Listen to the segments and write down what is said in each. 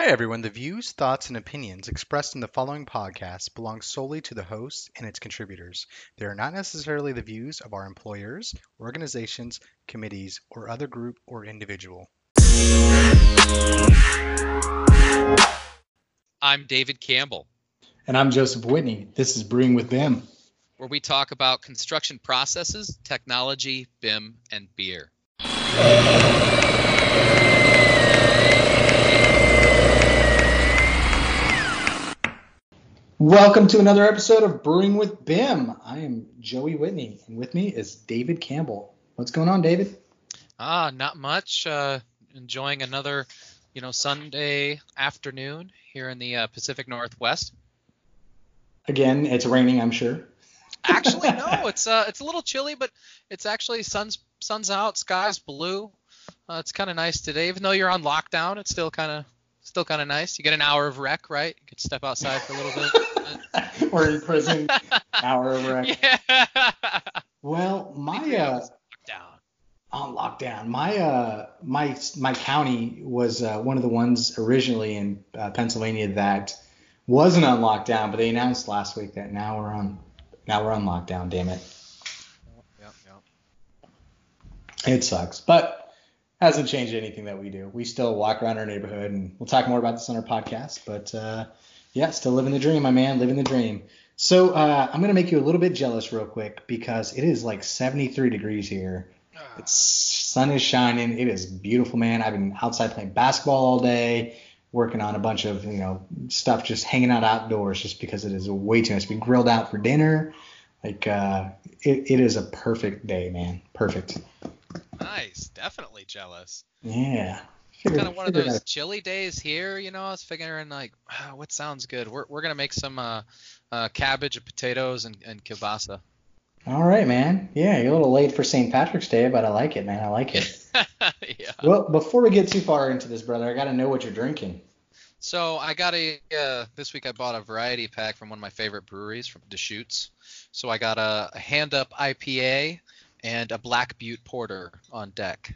Hi, everyone. The views, thoughts, and opinions expressed in the following podcast belong solely to the host and its contributors. They are not necessarily the views of our employers, organizations, committees, or other group or individual. I'm David Campbell, And I'm Joseph Whitney. This is Brewing with Bim. where we talk about construction processes, technology, BIM, and beer. Welcome to another episode of Brewing with Bim. I am Joey Whitney, and with me is David Campbell. What's going on, David? Ah, not much. Uh, enjoying another, you know, Sunday afternoon here in the uh, Pacific Northwest. Again, it's raining, I'm sure. Actually, no, it's uh, it's a little chilly, but it's actually sun's sun's out, sky's blue. Uh, it's kind of nice today, even though you're on lockdown. It's still kind of still kind of nice. You get an hour of rec, right? You could step outside for a little bit. We're in prison, hour of rec. yeah. Well, my uh, hours down. on lockdown, my uh, my my county was uh, one of the ones originally in uh, Pennsylvania that wasn't on lockdown, but they announced last week that now we're on now we're on lockdown. Damn it. Yep, yep. It sucks, but hasn't changed anything that we do. We still walk around our neighborhood, and we'll talk more about this on our podcast. But uh, yeah, still living the dream, my man, living the dream. So uh, I'm gonna make you a little bit jealous real quick because it is like 73 degrees here. It's sun is shining. It is beautiful, man. I've been outside playing basketball all day, working on a bunch of you know stuff, just hanging out outdoors, just because it is way too nice. We grilled out for dinner. Like uh, it, it is a perfect day, man. Perfect. Nice, definitely jealous. Yeah. Kind of one of those chilly days here, you know. I was figuring like, ah, what sounds good? We're we're gonna make some uh, uh, cabbage and potatoes and, and kielbasa. All right, man. Yeah, you're a little late for St. Patrick's Day, but I like it, man. I like it. yeah. well, before we get too far into this, brother, I got to know what you're drinking. So I got a uh, this week I bought a variety pack from one of my favorite breweries from Deschutes. So I got a, a hand up IPA and a Black Butte Porter on deck.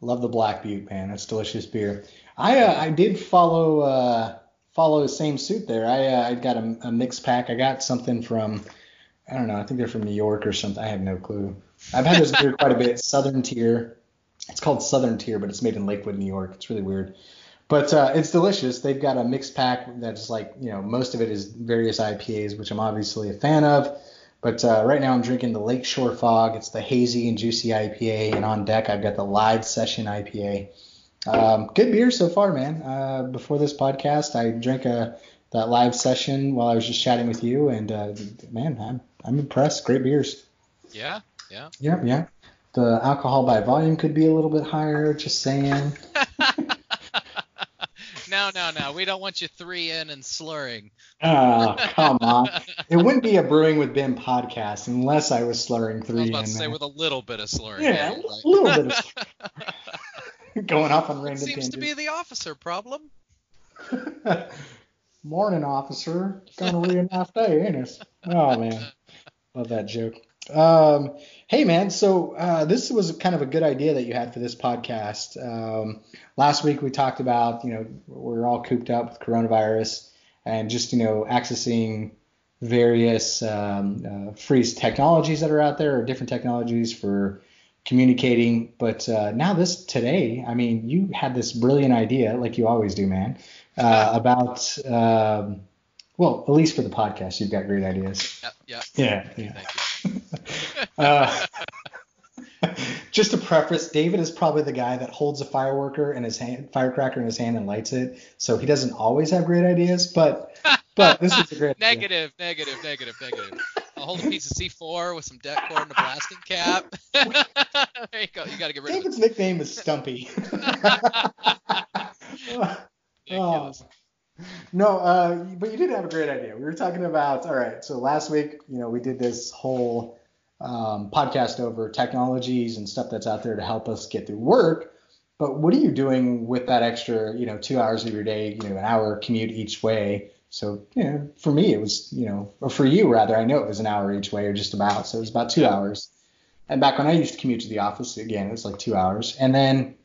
Love the Black Butte, man. That's delicious beer. I uh, I did follow uh, follow the same suit there. I uh, I got a, a mixed pack. I got something from I don't know. I think they're from New York or something. I have no clue. I've had this beer quite a bit. Southern Tier. It's called Southern Tier, but it's made in Lakewood, New York. It's really weird. But uh, it's delicious. They've got a mixed pack that's like, you know, most of it is various IPAs, which I'm obviously a fan of. But uh, right now I'm drinking the Lakeshore Fog. It's the hazy and juicy IPA, and on deck I've got the Live Session IPA. Um, good beer so far, man. Uh, before this podcast, I drank a that live session while I was just chatting with you, and uh, man, I'm I'm impressed. Great beers. Yeah, yeah. Yeah, yeah. The alcohol by volume could be a little bit higher. Just saying. No, no, no. We don't want you three in and slurring. Oh, come on. It wouldn't be a Brewing with Bim podcast unless I was slurring I was three about in to say there. with a little bit of slurring. Yeah, right? a little bit of going off on It random seems to be the officer problem. Morning, officer. Gonna read an half day, ain't it? Oh man, love that joke. Um, hey man, so uh, this was kind of a good idea that you had for this podcast. Um, last week we talked about, you know, we're all cooped up with coronavirus and just you know accessing various um, uh, free technologies that are out there or different technologies for communicating. But uh, now this today, I mean, you had this brilliant idea, like you always do, man, uh, about um, well, at least for the podcast, you've got great ideas. Yep, yep. Yeah, yeah. thank you. Uh, just to preface, David is probably the guy that holds a fireworker in his hand, firecracker in his hand and lights it. So he doesn't always have great ideas, but but this is a great idea. Negative, negative, negative, negative. I'll hold a piece of C4 with some deck cord and a blasting cap. there you go. You got to get rid of David's nickname is Stumpy. Ridiculous. No, uh, but you did have a great idea. We were talking about, all right, so last week, you know, we did this whole um, podcast over technologies and stuff that's out there to help us get through work. But what are you doing with that extra, you know, two hours of your day, you know, an hour commute each way? So, you know, for me, it was, you know, or for you rather, I know it was an hour each way or just about. So it was about two hours. And back when I used to commute to the office, again, it was like two hours. And then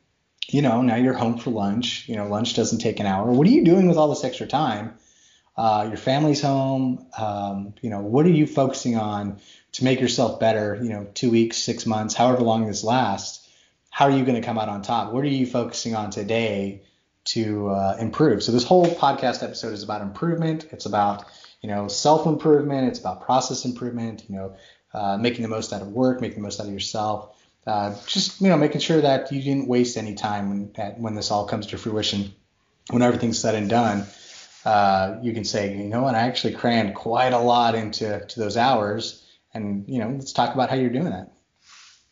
you know, now you're home for lunch. You know, lunch doesn't take an hour. What are you doing with all this extra time? Uh, your family's home. Um, you know, what are you focusing on to make yourself better? You know, two weeks, six months, however long this lasts. How are you going to come out on top? What are you focusing on today to uh, improve? So this whole podcast episode is about improvement. It's about you know self improvement. It's about process improvement. You know, uh, making the most out of work, making the most out of yourself. Uh, just you know making sure that you didn't waste any time when that, when this all comes to fruition when everything's said and done uh, you can say you know what i actually crammed quite a lot into to those hours and you know let's talk about how you're doing that.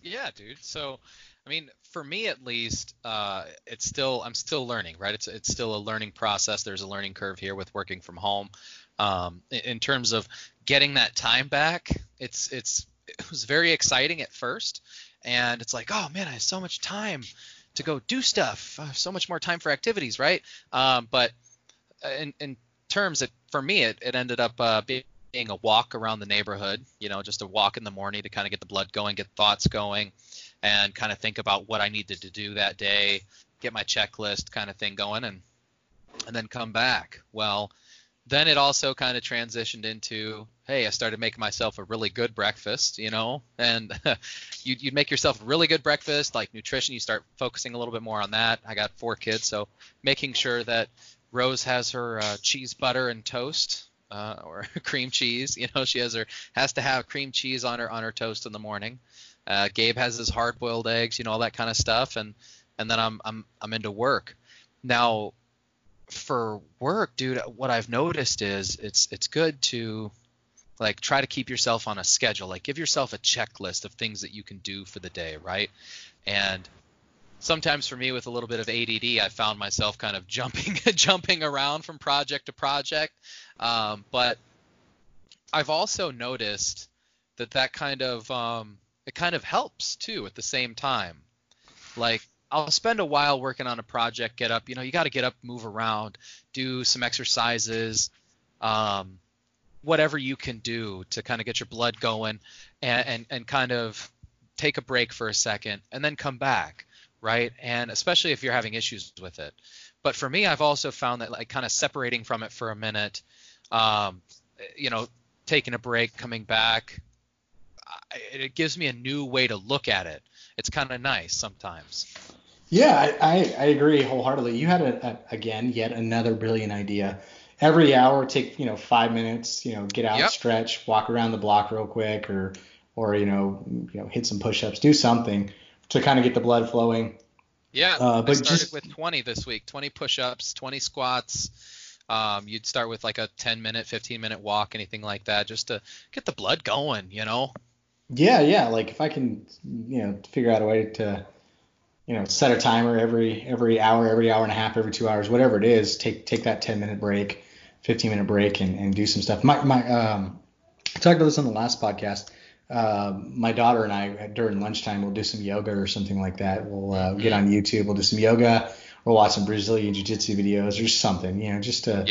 Yeah dude. So i mean for me at least uh, it's still i'm still learning right? It's it's still a learning process. There's a learning curve here with working from home. Um, in, terms of getting that time back it's it's it was very exciting at first. And it's like, oh man, I have so much time to go do stuff. So much more time for activities, right? Um, but uh, in, in terms, it, for me, it, it ended up uh, being a walk around the neighborhood. You know, just a walk in the morning to kind of get the blood going, get thoughts going, and kind of think about what I needed to do that day, get my checklist kind of thing going, and and then come back. Well, then it also kind of transitioned into hey i started making myself a really good breakfast you know and you'd, you'd make yourself a really good breakfast like nutrition you start focusing a little bit more on that i got four kids so making sure that rose has her uh, cheese butter and toast uh, or cream cheese you know she has her has to have cream cheese on her on her toast in the morning uh, gabe has his hard boiled eggs you know all that kind of stuff and and then i'm i'm i'm into work now for work, dude, what I've noticed is it's it's good to like try to keep yourself on a schedule. Like give yourself a checklist of things that you can do for the day, right? And sometimes for me with a little bit of ADD, I found myself kind of jumping jumping around from project to project. Um, but I've also noticed that that kind of um, it kind of helps too at the same time. Like I'll spend a while working on a project, get up, you know, you got to get up, move around, do some exercises, um, whatever you can do to kind of get your blood going and, and, and kind of take a break for a second and then come back, right? And especially if you're having issues with it. But for me, I've also found that like kind of separating from it for a minute, um, you know, taking a break, coming back, it gives me a new way to look at it. It's kind of nice sometimes. Yeah, I, I, I agree wholeheartedly. You had a, a, again yet another brilliant idea. Every hour, take you know five minutes. You know, get out, yep. stretch, walk around the block real quick, or or you know you know hit some push-ups, do something to kind of get the blood flowing. Yeah, uh, but I started just, with 20 this week. 20 push-ups, 20 squats. Um, you'd start with like a 10 minute, 15 minute walk, anything like that, just to get the blood going. You know. Yeah, yeah. Like if I can, you know, figure out a way to you know, set a timer every every hour, every hour and a half, every two hours, whatever it is. Take take that 10 minute break, 15 minute break, and, and do some stuff. My my um, I talked about this on the last podcast. Uh, my daughter and I during lunchtime we'll do some yoga or something like that. We'll uh, get on YouTube. We'll do some yoga. We'll watch some Brazilian jiu-jitsu videos or something. You know, just to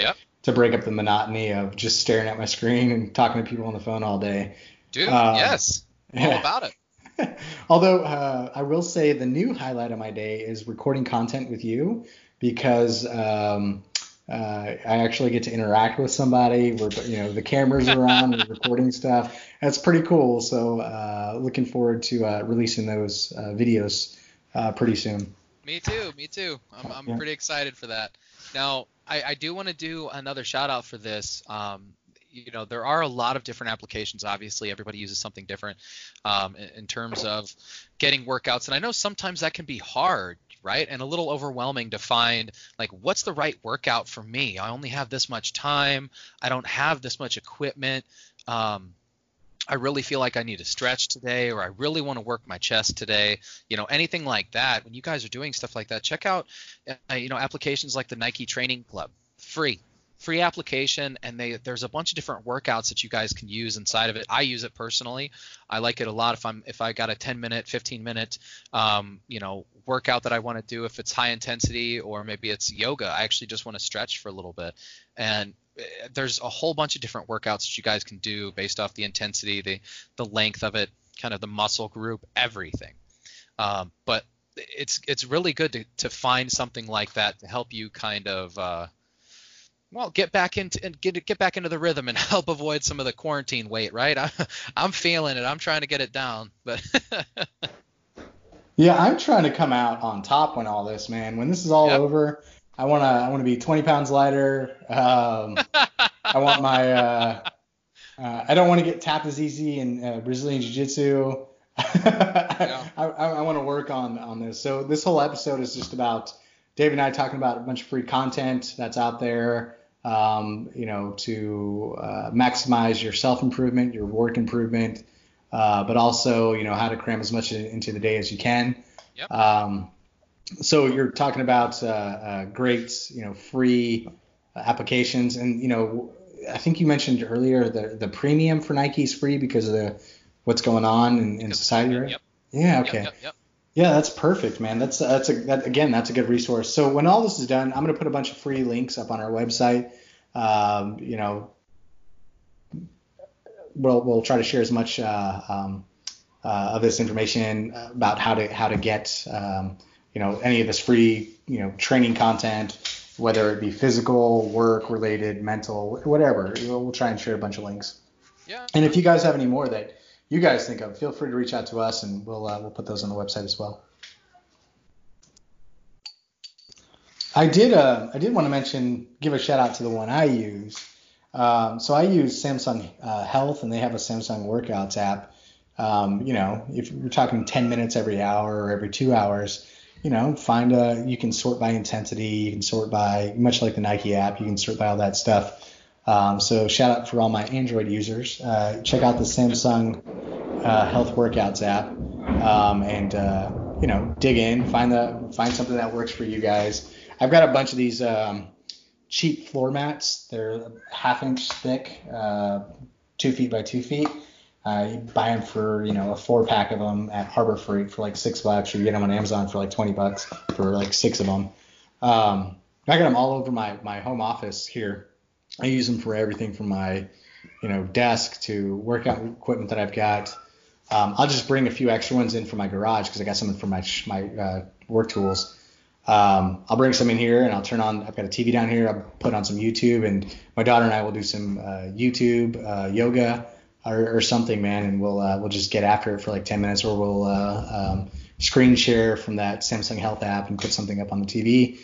to break up the monotony of just staring at my screen and talking to people on the phone all day. Dude, um, yes, all about it. Although uh, I will say the new highlight of my day is recording content with you because um, uh, I actually get to interact with somebody. We're you know the cameras are on, we're recording stuff. That's pretty cool. So uh, looking forward to uh, releasing those uh, videos uh, pretty soon. Me too. Me too. I'm, I'm yeah. pretty excited for that. Now I, I do want to do another shout out for this. Um, you know there are a lot of different applications obviously everybody uses something different um, in, in, terms of getting workouts and i know sometimes that can be hard right and a little overwhelming to find like what's the right workout for me i only have this much time i don't have this much equipment um, I really feel like I need to stretch today, or I really want to work my chest today. You know, anything like that. When you guys are doing stuff like that, check out, uh, you know, applications like the Nike Training Club, free. Free application and they there's a bunch of different workouts that you guys can use inside of it. I use it personally. I like it a lot if i'm if i got a 10 minute 15 minute um, you know workout that i want to do if it's high intensity or maybe it's yoga. I actually just want to stretch for a little bit. And there's a whole bunch of different workouts that you guys can do based off the intensity the the length of it kind of the muscle group everything um, but it's it's really good to to find something like that to help you kind of uh, well get back into and get get back into the rhythm and help avoid some of the quarantine weight. Right? I, I'm feeling it. I'm trying to get it down, but. yeah, I'm trying to come out on top when all this, man. When this is all yep. over, I wanna I wanna be 20 pounds lighter. Um, I want my uh, uh, I don't want to get tapped as easy in uh, Brazilian Jiu Jitsu. yeah. I, I, I want to work on on this. So this whole episode is just about Dave and I talking about a bunch of free content that's out there. Um, you know, to uh, maximize your self improvement, your work improvement, uh, but also you know how to cram as much into the day as you can. Yep. Um, so you're talking about uh, uh, great, you know, free applications, and you know, I think you mentioned earlier the the premium for Nike is free because of the what's going on in, in society, right? Yep. Yeah. Okay. Yep, yep, yeah, that's perfect, man. That's that's a that, again that's a good resource. So when all this is done, I'm gonna put a bunch of free links up on our website. Um, you know, we'll we'll try to share as much uh, um, uh, of this information about how to how to get um, you know any of this free you know training content, whether it be physical, work related, mental, whatever. We'll try and share a bunch of links. Yeah. And if you guys have any more that you guys think of, feel free to reach out to us, and we'll uh, we'll put those on the website as well. I did uh, I did want to mention give a shout out to the one I use. Um, so I use Samsung uh, Health, and they have a Samsung Workouts app. Um, you know, if you're talking 10 minutes every hour or every two hours, you know, find a you can sort by intensity, you can sort by much like the Nike app, you can sort by all that stuff. Um, so shout out for all my Android users. Uh, check out the Samsung uh, Health Workouts app, um, and uh, you know dig in, find the find something that works for you guys. I've got a bunch of these um, cheap floor mats. They're half inch thick, uh, two feet by two feet. Uh, you buy them for you know a four pack of them at Harbor Freight for like six bucks, or you get them on Amazon for like 20 bucks for like six of them. Um, I got them all over my my home office here I use them for everything from my, you know, desk to workout equipment that I've got. Um, I'll just bring a few extra ones in for my garage because I got something for my my uh, work tools. Um, I'll bring some in here and I'll turn on. I've got a TV down here. I'll put on some YouTube and my daughter and I will do some uh, YouTube uh, yoga or, or, something, man, and we'll uh, we'll just get after it for like 10 minutes, or we'll uh, um, screen share from that Samsung Health app and put something up on the TV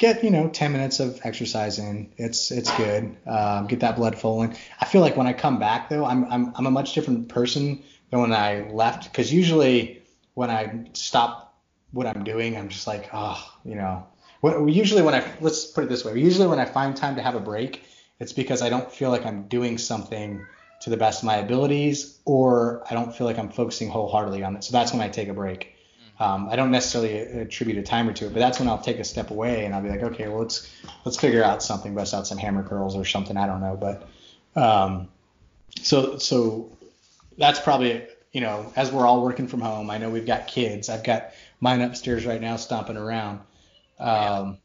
get you know 10 minutes of exercise in. It's it's good. Um, get that blood flowing. I feel like when I come back though, I'm I'm I'm a much different person than when I left because usually when I stop what I'm doing, I'm just like oh you know. What, usually when I let's put it this way, usually when I find time to have a break, it's because I don't feel like I'm doing something to the best of my abilities, or I don't feel like I'm focusing wholeheartedly on it. So that's when I take a break. Um, I don't necessarily attribute a timer to it, but that's when I'll take a step away and I'll be like, okay, well let's let's figure out something, bust out some hammer curls or something. I don't know, but um, so so that's probably you know as we're all working from home. I know we've got kids. I've got mine upstairs right now stomping around. Um,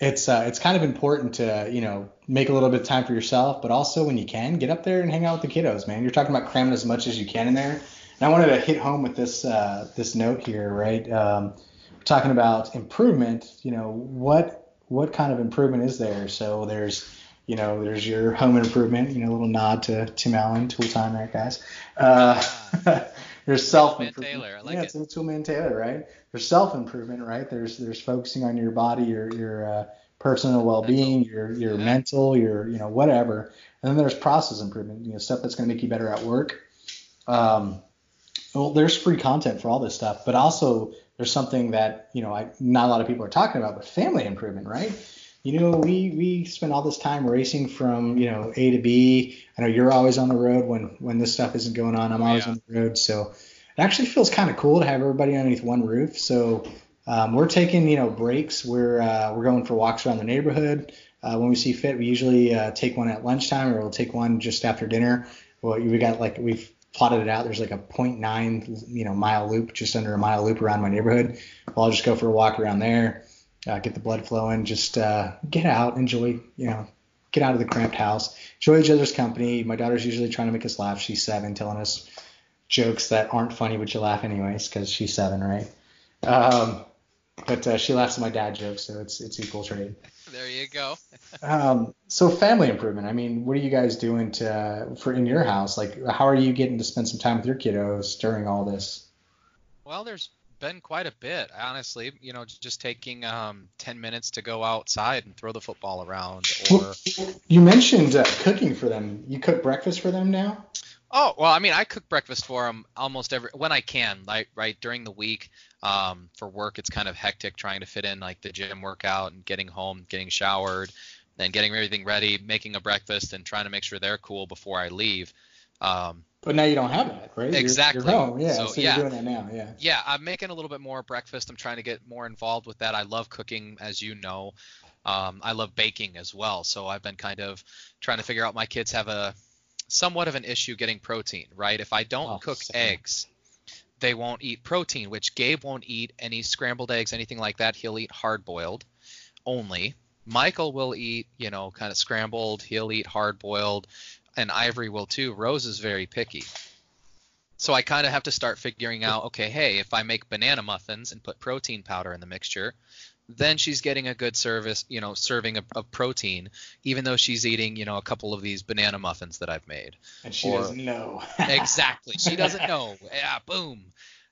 it's uh, it's kind of important to you know make a little bit of time for yourself, but also when you can get up there and hang out with the kiddos, man. You're talking about cramming as much as you can in there. And I wanted to hit home with this uh, this note here, right? Um, we're talking about improvement. You know, what what kind of improvement is there? So there's you know, there's your home improvement. You know, a little nod to Tim Allen, Tool Time, right, guys? Uh, there's self improvement. I like yeah, it. it's Toolman Taylor, right? There's self improvement, right? There's there's focusing on your body, your your uh, personal well-being, your your mental, your you know whatever. And then there's process improvement, you know, stuff that's going to make you better at work. Um, well, there's free content for all this stuff, but also there's something that you know I, not a lot of people are talking about, but family improvement, right? You know, we we spend all this time racing from you know A to B. I know you're always on the road when when this stuff isn't going on. I'm oh, always yeah. on the road, so it actually feels kind of cool to have everybody underneath one roof. So um, we're taking you know breaks. We're uh, we're going for walks around the neighborhood. Uh, when we see fit, we usually uh, take one at lunchtime, or we'll take one just after dinner. Well, we got like we've plotted it out. There's like a 0.9 you know mile loop, just under a mile loop around my neighborhood. Well, I'll just go for a walk around there, uh, get the blood flowing, just uh, get out, enjoy, you know, get out of the cramped house, enjoy each other's company. My daughter's usually trying to make us laugh. She's seven, telling us jokes that aren't funny, but you laugh anyways because she's seven, right? Um, but uh, she laughs at my dad jokes, so it's it's equal trade. There you go. Um, so family improvement. I mean, what are you guys doing to for in your house? Like, how are you getting to spend some time with your kiddos during all this? Well, there's been quite a bit, honestly. You know, just taking um, 10 minutes to go outside and throw the football around, or you mentioned uh, cooking for them. You cook breakfast for them now? Oh well, I mean, I cook breakfast for them almost every when I can. Like right during the week, um, for work, it's kind of hectic trying to fit in like the gym workout and getting home, getting showered, then getting everything ready, making a breakfast, and trying to make sure they're cool before I leave. Um, But now you don't have that, right? You're- Exactly. You're, home, yeah. So, So, yeah. you're doing that now, yeah. yeah, I'm making a little bit more breakfast. I'm trying to get more involved with that. I love cooking, as you know. Um, I love baking as well. So I've been kind of trying to figure out. My kids have a somewhat of an issue getting protein, right? If I don't Oh, cook same. eggs, they won't eat protein, which Gabe won't eat any scrambled eggs, anything like that. He'll eat hard boiled only. Michael will eat, you know, kind of scrambled. He'll eat hard boiled, and Ivory will too. Rose is very picky. So I kind of have to start figuring out, okay, hey, if I make banana muffins and put protein powder in the mixture, then she's getting a good service, you know, serving of, of protein, even though she's eating, you know, a couple of these banana muffins that I've made. And she Or- doesn't know. exactly. She doesn't know. Yeah, boom.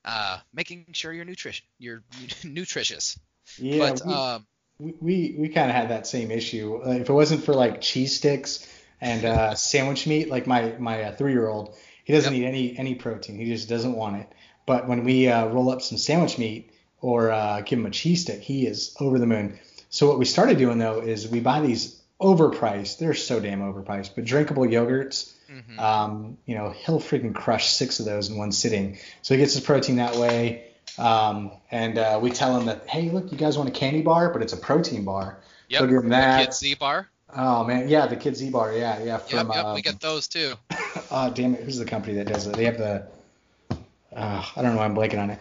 Uh, making sure you're nutrition, you're nutritious. yeah, but we, um, we, we, we kind of had that same issue. Uh, if it wasn't for like cheese sticks and uh, sandwich meat, like my, my uh, three year old, he doesn't Yep. eat any, any protein. He just doesn't want it. But when we uh, roll up some sandwich meat or uh, give him a cheese stick, he is over the moon. So what we started doing though is we buy these overpriced, they're so damn overpriced, but drinkable yogurts. mhm. Um, you know, he'll freaking crush six of those in one sitting. So he gets his protein that way. Um, and uh, we tell him that, hey, look, you guys want a candy bar, but it's a protein bar. yep. so give him that. The Kid Z bar. Oh man, yeah, the Kids Z bar, yeah, yeah. Yep, From, yep. uh, we get those too. oh damn it, who's the company that does it? They have the, uh, I don't know, why I'm blanking on it,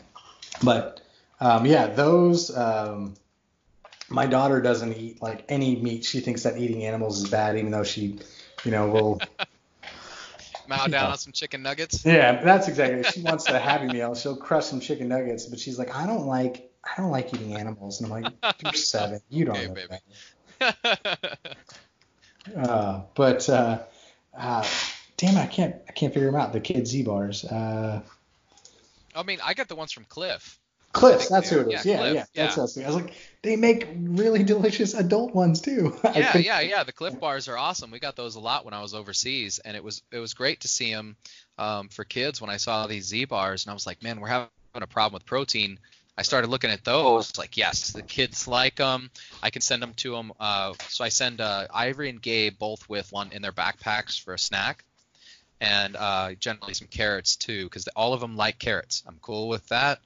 but um, yeah, those. Um, my daughter doesn't eat like any meat. She thinks that eating animals is bad, even though she, you know, will. Mow down on some chicken nuggets. Yeah, that's exactly. She wants a happy meal. She'll crush some chicken nuggets, but she's like, I don't like, I don't like eating animals. And I'm like, you're seven. You don't Okay, know baby. Uh, but uh, uh, damn, I can't, I can't figure them out. The Kid Z bars. Uh, I mean, I got the ones from Clif. Clifs, that's who it is. yeah, Yeah, Clif, yeah, that's yeah. us. I was like, they make really delicious adult ones too. Yeah, yeah, yeah. The Clif bars are awesome. We got those a lot when I was overseas, and it was it was great to see them um, for kids when I saw these Z bars, and I was like, man, we're having a problem with protein. I started looking at those, like, yes, the kids like them. I can send them to them. Uh, so I send uh, Ivory and Gabe both with one in their backpacks for a snack, and uh, generally some carrots too, because all of them like carrots. I'm cool with that.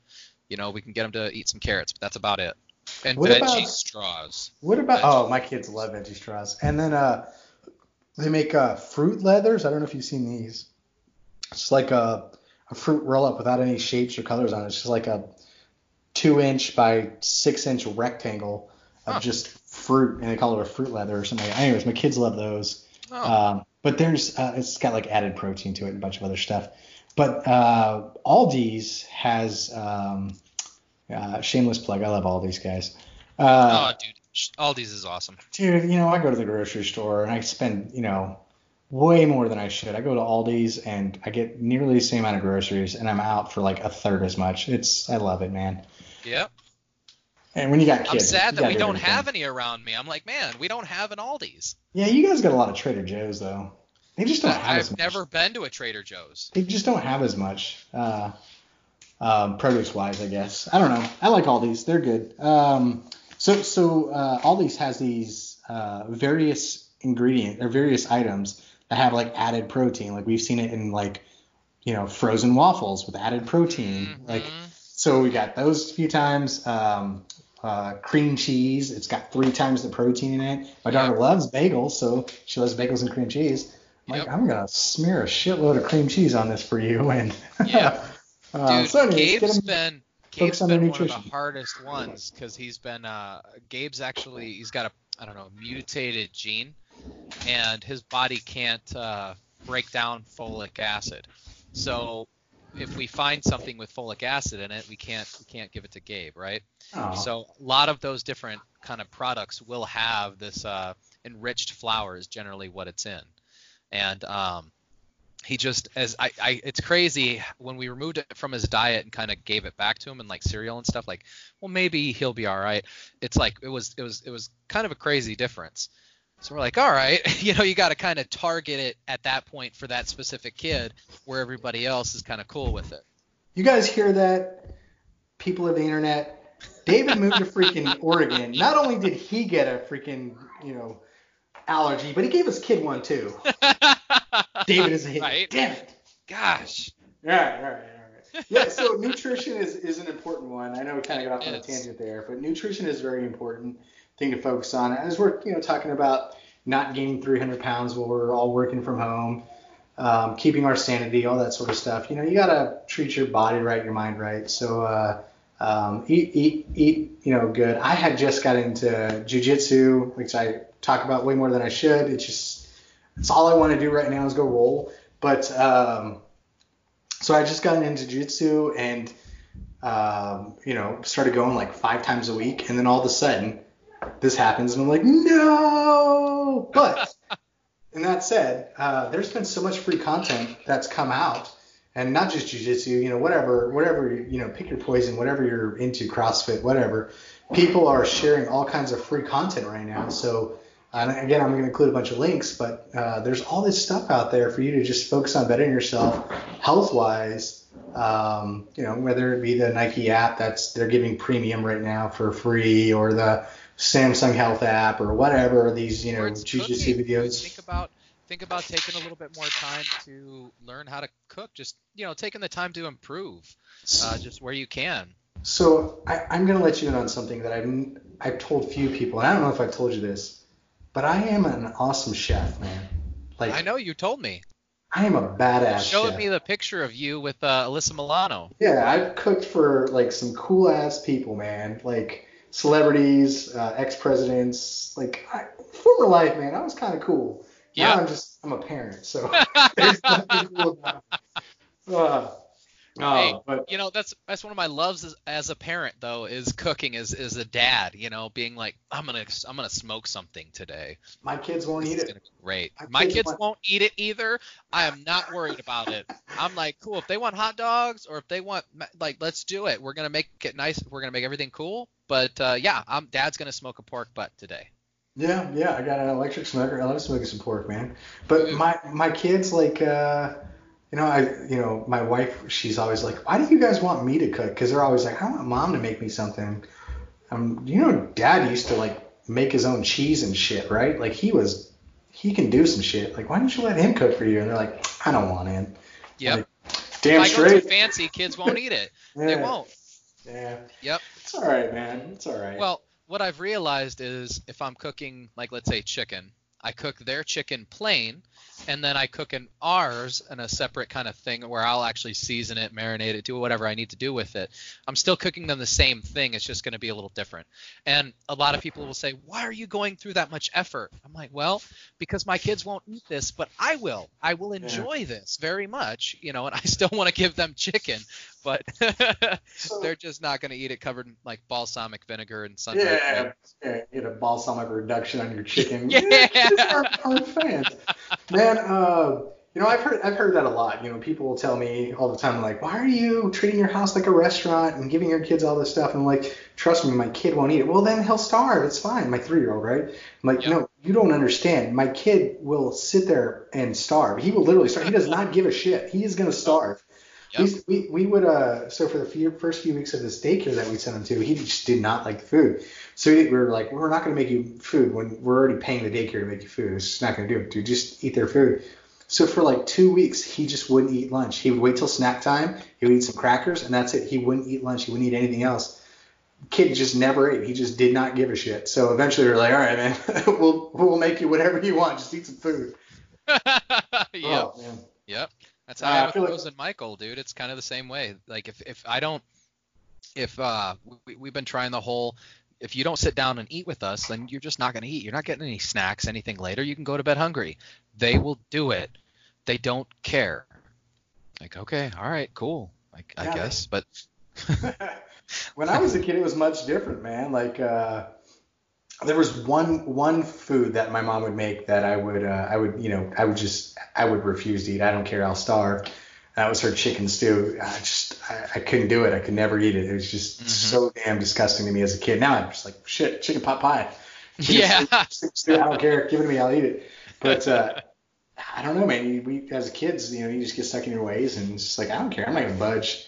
You know, we can get them to eat some carrots, but that's about it. And What veggie about- straws. What about? Veggie. Oh, my kids love veggie straws. And then uh, they make uh, fruit leathers. I don't know if you've seen these. It's like a, a fruit roll up without any shapes or colors on it. It's just like a two inch by six inch rectangle of Huh. just fruit, and they call it a fruit leather or something. Anyways, my kids love those. Oh, Um, but there's uh, it's got like added protein to it and a bunch of other stuff. But uh, Aldi's has um, uh, shameless plug. I love Aldi's guys. Uh, oh, dude, Aldi's is awesome. Dude, you know, I go to the grocery store and I spend, you know, way more than I should. I go to Aldi's and I get nearly the same amount of groceries and I'm out for like a third as much. It's I love it, man. Yep. And when you got kids, I'm sad that we do don't everything. have any around me. I'm like, man, we don't have an Aldi's. Yeah, you guys got a lot of Trader Joe's though. They just don't have I've much. never been to a Trader Joe's. They just don't have as much. Uh, um, produce wise, I guess. I don't know. I like Aldi's. They're good. Um, so so uh, Aldi's has these uh, various ingredient or various items that have like added protein. Like we've seen it in like you know frozen waffles with added protein. Like Mhm. so we got those a few times. Um, uh, cream cheese. It's got three times the protein in it. My daughter loves bagels, so she loves bagels and cream cheese. I'm like, Yep. I'm gonna smear a shitload of cream cheese on this for you, and Yeah. uh, Dude, so anyways, Gabe's been Gabe's been one of the hardest ones because he's been uh, Gabe's actually he's got a I don't know mutated gene, and his body can't uh, break down folic acid. So if we find something with folic acid in it, we can't we can't give it to Gabe, right? So a lot of those different kind of products will have this uh, enriched flour is generally what it's in, and um, he just as I, I it's crazy when we removed it from his diet and kind of gave it back to him and like cereal and stuff like well maybe he'll be all right it's like it was it was it was kind of a crazy difference so we're like all right you know you got to kind of target it at that point for that specific kid where everybody else is kind of cool with it You guys hear that? People of the internet. David moved to freaking Oregon. Not only did he get a freaking, you know, allergy, but he gave his kid one too. David is a hit. Right. Damn it. gosh All right, all right, all right. Yeah, so nutrition is, is an important one. I know we kind of got off on a tangent there, but nutrition is a very important thing to focus on. As we're, you know, talking about not gaining 300 pounds while we're all working from home, um, keeping our sanity, all that sort of stuff. You know, you gotta treat your body right, your mind right. So uh, um, eat, eat, eat. You know, good. I had just got into jujitsu, which I talk about way more than I should. It's just, it's all I want to do right now is go roll. But um, so I just got into jiu-jitsu and um, you know started going like five times a week, and then all of a sudden this happens, and I'm like, no. But and that said, uh, there's been so much free content that's come out, and not just jiu-jitsu, you know, whatever, whatever, you know, pick your poison, whatever you're into, CrossFit, whatever. People are sharing all kinds of free content right now. So, and again, I'm going to include a bunch of links, but uh, there's all this stuff out there for you to just focus on bettering yourself health-wise. Um, you know, whether it be the Nike app that's they're giving premium right now for free, or the Samsung Health app, or whatever these you know Or it's jiu-jitsu cooking. videos. Think about think about taking a little bit more time to learn how to cook. Just you know, taking the time to improve, uh, just where you can. So I, I'm going to let you in on something that I've I've told few people, and I don't know if I've told you this, but I am an awesome chef, man. Like I know you told me. I am a badass Showed chef. me the picture of you with uh, Alyssa Milano. Yeah, I've cooked for like some cool ass people, man. Like celebrities, uh, ex presidents. Like I, former life, man. I was kind of cool. Now Yeah. I'm just I'm a parent, so there's nothing cool about it. Uh, uh, Hey, but You know, that's that's one of my loves as, as a parent though is cooking as as a dad. You know, being like I'm gonna I'm gonna smoke something today. my kids won't This eat it. great. My My kids kids want- won't eat it either. I am not worried about it. I'm like, cool. If they want hot dogs or if they want, like, let's do it. We're gonna make it nice. We're gonna make everything cool. But uh, yeah, I'm dad's gonna smoke a pork butt today. Yeah, yeah, I got an electric smoker. I love smoking some pork, man. But my my kids like uh you know, I you know, my wife she's always like, "Why do you guys want me to cook?" Cuz they're always like, "I want mom to make me something." Um you know, dad used to like make his own cheese and shit, right? Like he was he can do some shit. Like, "Why don't you let him cook for you?" And they're like, "I don't want him." Yep. Like, Damn if I go too fancy, kids won't eat it. They won't. Yeah. Yep. It's all right, man. It's all right. Well, what I've realized is if I'm cooking, like let's say chicken, I cook their chicken plain, and then I cook in ours in a separate kind of thing where I'll actually season it, marinate it, do whatever I need to do with it. I'm still cooking them the same thing. It's just going to be a little different. And a lot of people will say, "Why are you going through that much effort?" I'm like, "Well, because my kids won't eat this, but I will. I will enjoy this very much, you know, and I still want to give them chicken, but So- they're just not going to eat it covered in like balsamic vinegar and sun-dried Yeah, yeah, get a balsamic reduction on your chicken. Yeah. are, are fans. Man, uh, you know, I've heard I've heard that a lot. You know, people will tell me all the time, like, why are you treating your house like a restaurant and giving your kids all this stuff? And I'm like, trust me, my kid won't eat it. Well, then he'll starve. It's fine. My three year old, right? I'm like, Yep. no, you don't understand. My kid will sit there and starve. He will literally starve. He does not give a shit. He is gonna starve. Yep. We, we, would uh so for the few, first few weeks of this daycare that we sent him to, he just did not like the food. So we were like, we're not going to make you food when we're already paying the daycare to make you food. It's just not going to do it, dude. Just eat their food. So for like two weeks, he just wouldn't eat lunch. He would wait till snack time. He would eat some crackers, and that's it. He wouldn't eat lunch. He wouldn't eat anything else. Kid just never ate. He just did not give a shit. So eventually, we were like, all right, man, we'll we'll make you whatever you want. Just eat some food. yep. Oh, man. Yep. That's how Uh, I I with feel like- Rose and Michael, dude. It's kind of the same way. Like if if I don't, if uh we, we've been trying the whole, if you don't sit down and eat with us, then you're just not gonna eat. You're not getting any snacks, anything later. You can go to bed hungry. They will do it. They don't care. Like, okay, all right, cool. Like, I Yeah, guess, but when I was a kid, it was much different, man. Like uh, there was one one food that my mom would make that I would uh, I would you know I would just I would refuse to eat. I don't care. I'll starve. That was her chicken stew. I just I, I couldn't do it. I could never eat it. It was just Mhm. so damn disgusting to me as a kid. Now I'm just like shit, chicken pot pie. Chicken Yeah. stew, chicken stew, I don't care. Give it to me. I'll eat it. But uh, I don't know, man. We as kids, you know, you just get stuck in your ways, and it's just like I don't care. I'm not gonna budge.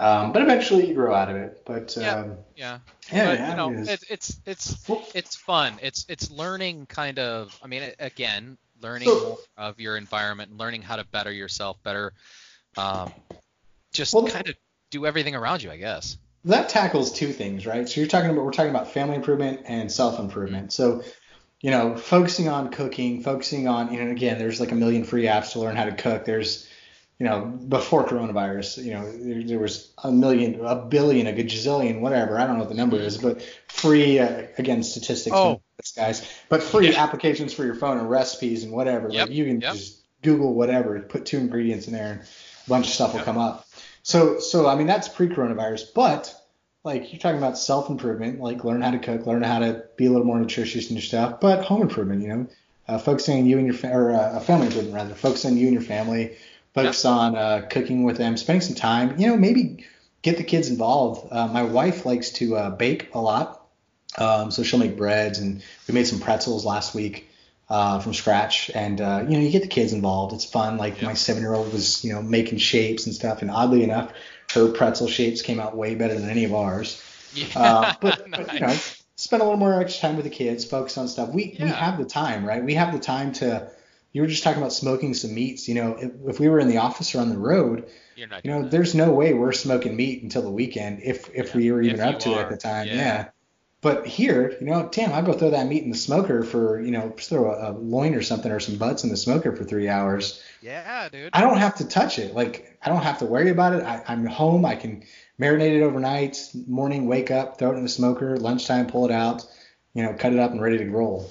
Um, but eventually you grow out of it. But Yeah. um, yeah. yeah, but yeah, you know, it it's it's it's fun. It's it's learning kind of. I mean, again, learning So- of your environment, learning how to better yourself, better, um, just Well- kind of do everything around you, I guess. that tackles two things, right? So you're talking about we're talking about family improvement and self improvement. So, you know, focusing on cooking, focusing on, you know, again, there's like a million free apps to learn how to cook. There's, you know, before coronavirus, you know, there, there was a million, a billion, a gazillion, whatever. I don't know what the number is, but free, uh, again, statistics, Oh. guys, but free Yeah. applications for your phone and recipes and whatever. Yep, Like you can yep. just Google whatever, put two ingredients in there, and a bunch of stuff will come up. So, so I mean, that's pre-coronavirus, but like you're talking about self-improvement, like learn how to cook, learn how to be a little more nutritious in your stuff, but home improvement, you know, uh, focusing on you and your fa- or uh, family improvement rather, focus on you and your family, focus on uh, cooking with them, spending some time, you know, maybe get the kids involved. Uh, my wife likes to uh, bake a lot, um, so she'll make breads, and we made some pretzels last week. Uh, from scratch, and uh, you know, you get the kids involved. It's fun. Like Yeah. my seven-year-old was, you know, making shapes and stuff, and oddly enough, her pretzel shapes came out way better than any of ours. Yeah. Uh, but, but you know, spend a little more extra time with the kids, focus on stuff. We we have the time, right? We have the time to. You were just talking about smoking some meats. You know, if, if we were in the office or on the road, You're not. you know, that. there's no way we're smoking meat until the weekend, if if Yeah, we were even up to it at the time. yeah. Yeah. But here, you know, damn, I'll go throw that meat in the smoker for, you know, just throw a, a loin or something or some butts in the smoker for three hours. Yeah, dude. I don't have to touch it. Like I don't have to worry about it. I, I'm home. I can marinate it overnight. Morning, wake up, throw it in the smoker. Lunchtime, pull it out. You know, cut it up and ready to roll.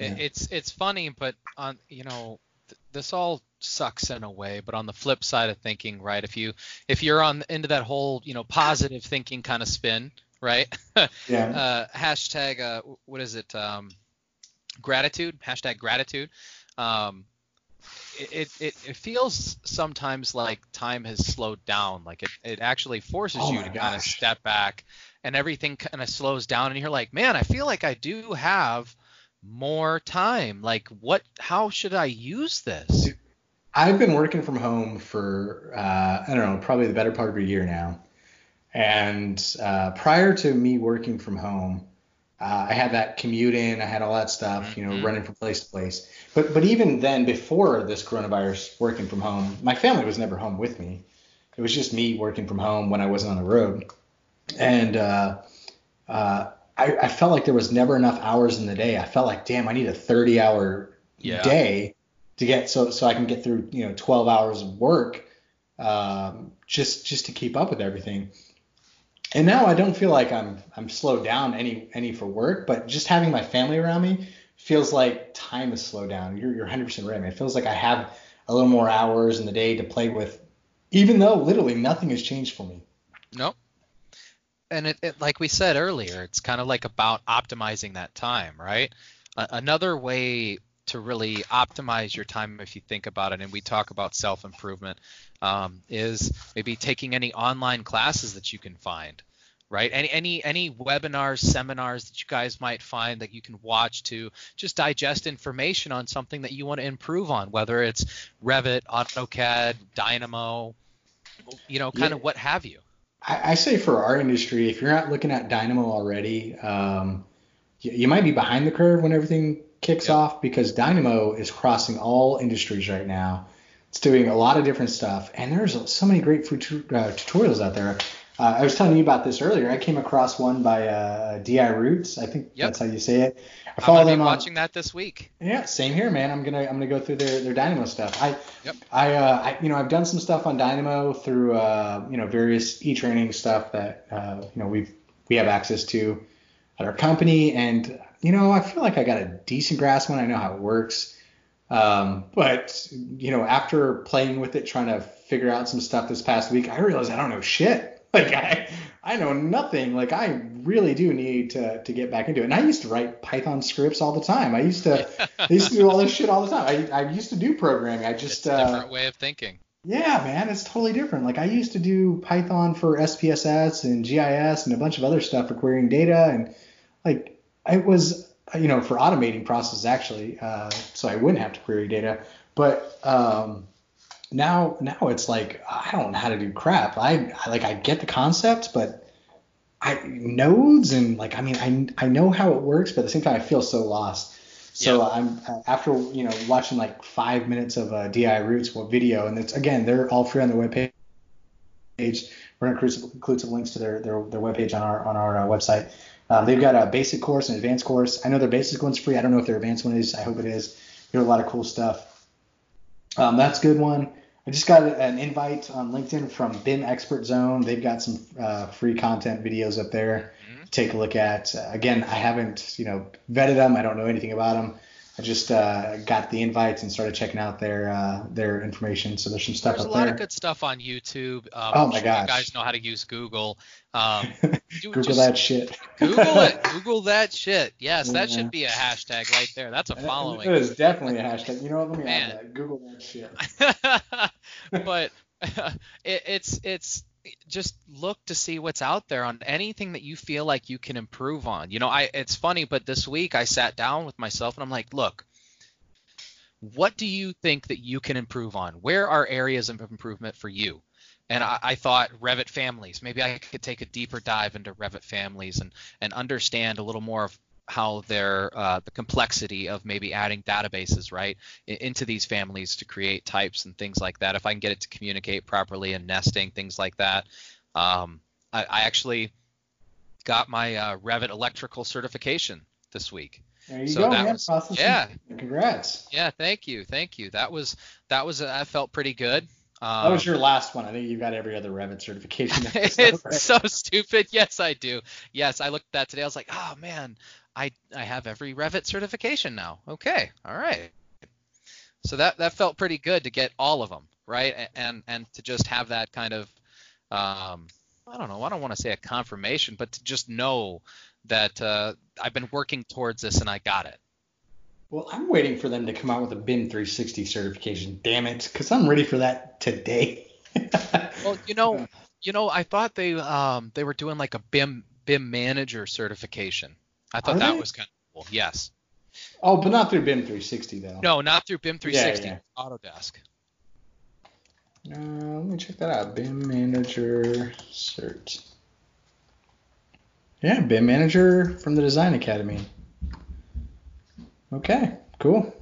Yeah. It's it's funny, but on you know th- this all sucks in a way. But on the flip side of thinking, right? If you if you're on into that whole you know positive thinking kind of spin, right? Yeah. uh, hashtag uh, what is it? Um, gratitude. Hashtag gratitude. Um, it, it, it, feels sometimes like time has slowed down. Like it, it actually forces Oh you to kind of step back and everything kind of slows down and you're like, man, I feel like I do have more time. Like what, how should I use this? I've been working from home for uh, I don't know, probably the better part of a year now. And uh, prior to me working from home, uh, I had that commute in, I had all that stuff, you know, Mhm. running from place to place. But but even then, before this coronavirus, working from home, my family was never home with me. It was just me working from home when I wasn't on the road. And uh, uh, I, I felt like there was never enough hours in the day. I felt like, damn, I need a 30 hour Yeah. day to get so so I can get through you know 12 hours of work um, just just to keep up with everything. And now I don't feel like I'm I'm slowed down any any for work, but just having my family around me feels like time is slowed down. You're you're 100% right, man. It feels like I have a little more hours in the day to play with, even though literally nothing has changed for me. Nope. And it, it, like we said earlier, it's kind of like about optimizing that time, right? A another way to really optimize your time, if you think about it, and we talk about self improvement, um, is maybe taking any online classes that you can find, right? Any any any webinars, seminars that you guys might find that you can watch to just digest information on something that you want to improve on, whether it's Revit, AutoCAD, Dynamo, you know, kind Yeah. of what have you. I, I say for our industry, if you're not looking at Dynamo already, um, you, you might be behind the curve when everything kicks Yep. off because Dynamo is crossing all industries right now. It's doing a lot of different stuff, and there's so many great food tu- uh, tutorials out there. Uh, I was telling you about this earlier. I came across one by uh, Di Roots. I think Yep. that's how you say it. I I'm follow gonna them on. watching that this week. Yeah, same here, man. I'm gonna I'm gonna go through their their Dynamo stuff. I Yep. I, uh, I you know I've done some stuff on Dynamo through uh, you know various e-training stuff that uh, you know we've we have access to at our company, and you know I feel like I got a decent grasp on. it. I know how it works. Um, but you know, after playing with it, trying to figure out some stuff this past week, I realized I don't know shit. Like I, I know nothing. Like I really do need to, to get back into it. And I used to write Python scripts all the time. I used to, I used to do all this shit all the time. I, I used to do programming. I just it's a different uh, way of thinking. Yeah, man, it's totally different. Like I used to do Python for SPSS and GIS and a bunch of other stuff for querying data, and like it was, you know, for automating processes actually, uh, so I wouldn't have to query data. But um, now now it's like I don't know how to do crap. I, I like I get the concept, but I nodes and like I mean I I know how it works, but at the same time I feel so lost. So yeah. I'm after you know watching like five minutes of a DiRoots video, and it's again they're all free on their webpage. We're gonna include, include some links to their their, their webpage on our on our uh, website. Um, they've got a basic course and advanced course. I know their basic one's free. I don't know if their advanced one is. I hope it is. They do a lot of cool stuff. Um, that's a good one. I just got an invite on LinkedIn from BIM Expert Zone. They've got some uh, free content videos up there. Mm-hmm. Take a look at. Uh, again, I haven't you know vetted them. I don't know anything about them. I just uh, got the invites and started checking out their uh, their information. So there's some stuff there's up there. There's a lot of good stuff on YouTube. Um, oh my gosh! You guys know how to use Google. Um, Google that shit. Google it. Google that shit. Yes, yeah. that should be a hashtag right there. That's a following. It is definitely a hashtag. You know what? Let me Man. add that. Google that shit. but it, it's it's just look to see what's out there on anything that you feel like you can improve on. You know, I it's funny, but this week I sat down with myself and I'm like, look, what do you think that you can improve on? Where are areas of improvement for you? And I, I, thought Revit families. Maybe I could take a deeper dive into Revit families and and understand a little more of how they're uh, the complexity of maybe adding databases right into these families to create types and things like that if i can get it to communicate properly and nesting things like that um, I, I, actually got my uh, revit electrical certification this week there you so go, man. Was, yeah. Congrats. Yeah, thank you, thank you. That was that was uh, I felt pretty good. Um, that was your last one. I think you got every other Revit certification. it's right? so stupid. Yes, I do. Yes, I looked at that today. I was like, oh man, I I have every Revit certification now. Okay, all right. So that that felt pretty good to get all of them, right? And and to just have that kind of um, I don't know. I don't want to say a confirmation, but to just know that uh, I've been working towards this and I got it. Well, I'm waiting for them to come out with a BIM 360 certification. Damn it, because I'm ready for that today. well, you know, you know, I thought they um they were doing like a BIM BIM manager certification. I thought Are that they? was kind of cool. Yes. Oh, but not through BIM 360 though. No, not through BIM 360. Yeah, yeah. Autodesk. Uh, let me check that out. BIM Manager Cert. Yeah, BIM Manager from the Design Academy. Okay, cool.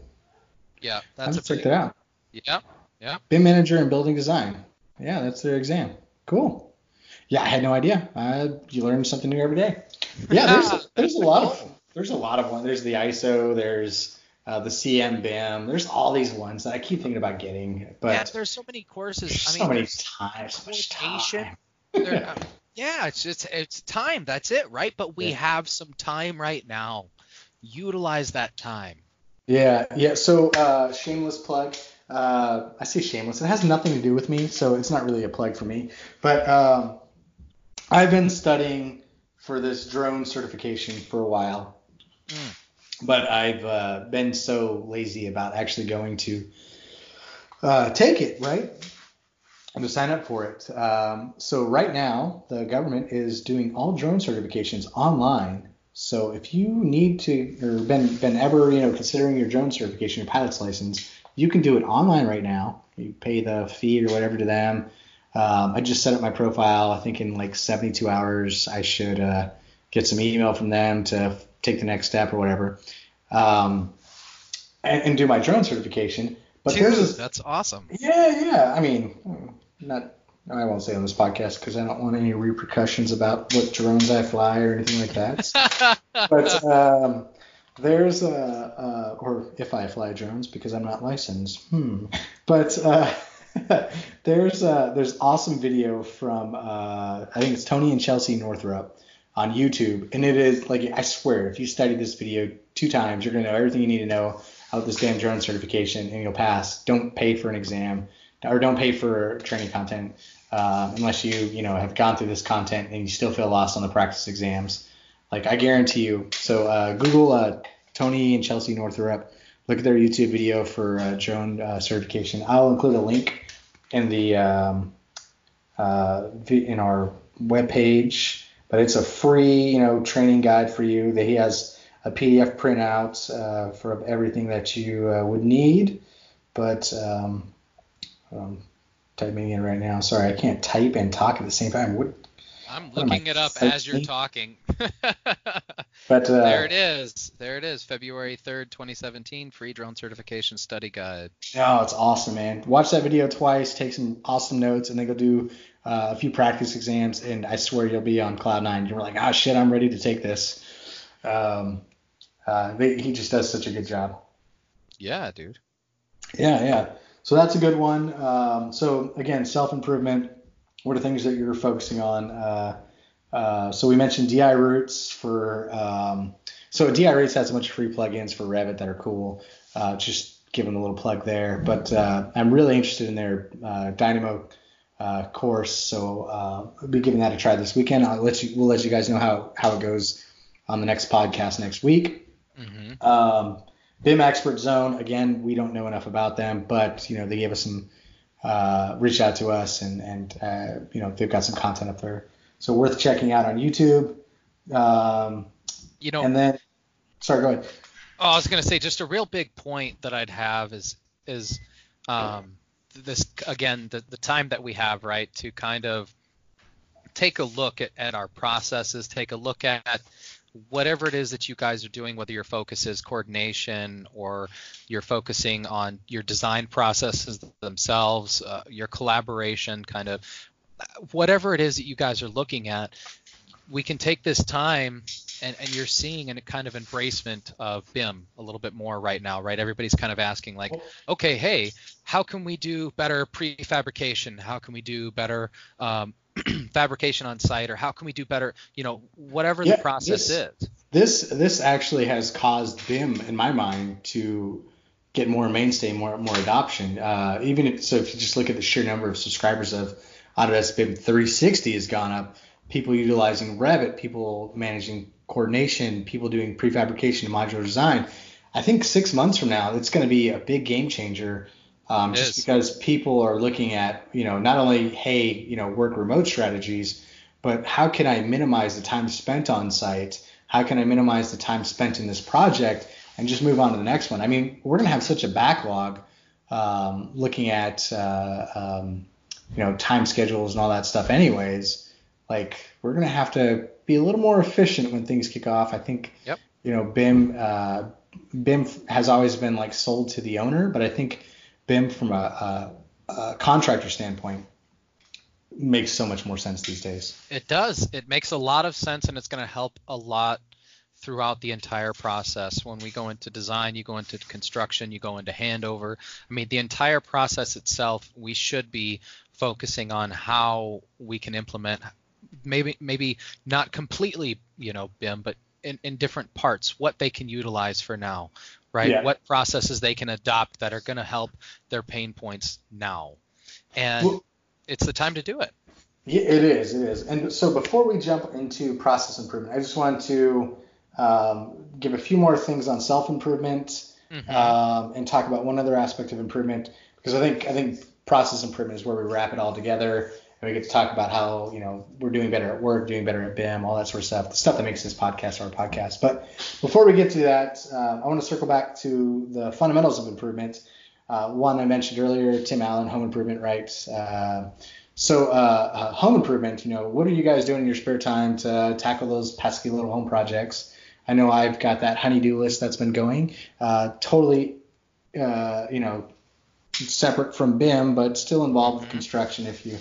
Yeah, that's a check that out. Yeah, yeah. BIM Manager and Building Design. Yeah, that's their exam. Cool. Yeah, I had no idea. Uh, you learn something new every day. Yeah, there's there's a lot of there's a lot of ones. There's the ISO. There's uh, the CM BIM. There's all these ones that I keep thinking about getting, but yeah, there's so many courses. I mean, so many times, so much time. uh, yeah, it's just it's time. That's it, right? But we yeah. have some time right now. Utilize that time. Yeah, yeah. So uh, shameless plug. Uh, I say shameless. It has nothing to do with me, so it's not really a plug for me. But um, I've been studying for this drone certification for a while. Mm but I've uh, been so lazy about actually going to uh, take it, right? And to sign up for it. Um, so right now, the government is doing all drone certifications online. So if you need to, or been been ever, you know, considering your drone certification, your pilot's license, you can do it online right now. You pay the fee or whatever to them. Um, I just set up my profile. I think in like 72 hours, I should uh, get some email from them to take the next step or whatever, um, and, and, do my drone certification. But Dude, there's that's awesome. Yeah, yeah. I mean, not I won't say on this podcast because I don't want any repercussions about what drones I fly or anything like that. but um, there's a, uh, or if I fly drones because I'm not licensed. Hmm. But uh, there's a, there's awesome video from uh, I think it's Tony and Chelsea Northrup on YouTube, and it is like I swear, if you study this video two times, you're gonna know everything you need to know about this damn drone certification and you'll pass. Don't pay for an exam or don't pay for training content uh, unless you you know have gone through this content and you still feel lost on the practice exams. Like I guarantee you. So uh, Google uh, Tony and Chelsea Northrup. Look at their YouTube video for uh, drone uh, certification. I'll include a link in the um, uh, in our web page, but it's a free you know training guide for you. That he has a PDF printout uh, for everything that you uh, would need. But um, um, typing in right now. Sorry, I can't type and talk at the same time. What? I'm looking it up as you're talking. but uh, there it is. There it is. February 3rd, 2017, free drone certification study guide. Oh, it's awesome, man. Watch that video twice, take some awesome notes, and then go do uh, a few practice exams, and I swear you'll be on cloud nine. You're like, ah, shit, I'm ready to take this. Um, uh, they, he just does such a good job. Yeah, dude. Yeah, yeah. So that's a good one. Um, so again, self improvement. What are things that you're focusing on? Uh, uh, so we mentioned DiRoots for. Um, so DiRoots has a bunch of free plugins for Revit that are cool. Uh, just giving them a little plug there. But uh, I'm really interested in their uh, Dynamo uh, course, so I'll be giving that a try this weekend. I'll let you. We'll let you guys know how how it goes on the next podcast next week. Mm-hmm. Um, BIM Expert Zone, again, we don't know enough about them, but you know they gave us some, uh, reached out to us, and and uh, you know they've got some content up there, so worth checking out on YouTube. Um, you know, and then, sorry, go ahead. Oh, I was gonna say just a real big point that I'd have is is um, this again the the time that we have right to kind of take a look at, at our processes, take a look at whatever it is that you guys are doing, whether your focus is coordination or you're focusing on your design processes themselves, uh, your collaboration, kind of whatever it is that you guys are looking at, we can take this time and, and you're seeing a kind of embracement of BIM a little bit more right now, right? Everybody's kind of asking like, okay, hey, how can we do better prefabrication? How can we do better um, fabrication on site or how can we do better you know whatever yeah, the process this, is. this this actually has caused bim in my mind to get more mainstay more more adoption. Uh, even if, so if you just look at the sheer number of subscribers of autodesk bim 360 has gone up. People utilizing revit people managing coordination people doing prefabrication and modular design. I think six months from now it's going to be a big game changer um, just because people are looking at, you know, not only, hey, you know, work remote strategies, but how can I minimize the time spent on site? How can I minimize the time spent in this project and just move on to the next one? I mean, we're going to have such a backlog um, looking at, uh, um, you know, time schedules and all that stuff, anyways. Like, we're going to have to be a little more efficient when things kick off. I think, yep. you know, BIM, uh, BIM has always been like sold to the owner, but I think BIM from a, a, a contractor standpoint makes so much more sense these days. It does. It makes a lot of sense, and it's going to help a lot throughout the entire process. When we go into design, you go into construction, you go into handover. I mean, the entire process itself, we should be focusing on how we can implement maybe maybe not completely, you know, BIM, but in, in different parts, what they can utilize for now right? Yeah. What processes they can adopt that are going to help their pain points now. And well, it's the time to do it. Yeah, it is. It is. And so before we jump into process improvement, I just want to um, give a few more things on self improvement mm-hmm. um, and talk about one other aspect of improvement because I think I think process improvement is where we wrap it all together and we get to talk about how you know we're doing better at work, doing better at BIM, all that sort of stuff, the stuff that makes this podcast our podcast. But before we get to that, uh, I want to circle back to the fundamentals of improvement. Uh, one I mentioned earlier, Tim Allen, home improvement, right? Uh, so uh, uh, home improvement, you know, what are you guys doing in your spare time to tackle those pesky little home projects? I know I've got that honeydew list that's been going, uh, totally, you know, separate from BIM, but still involved with construction if you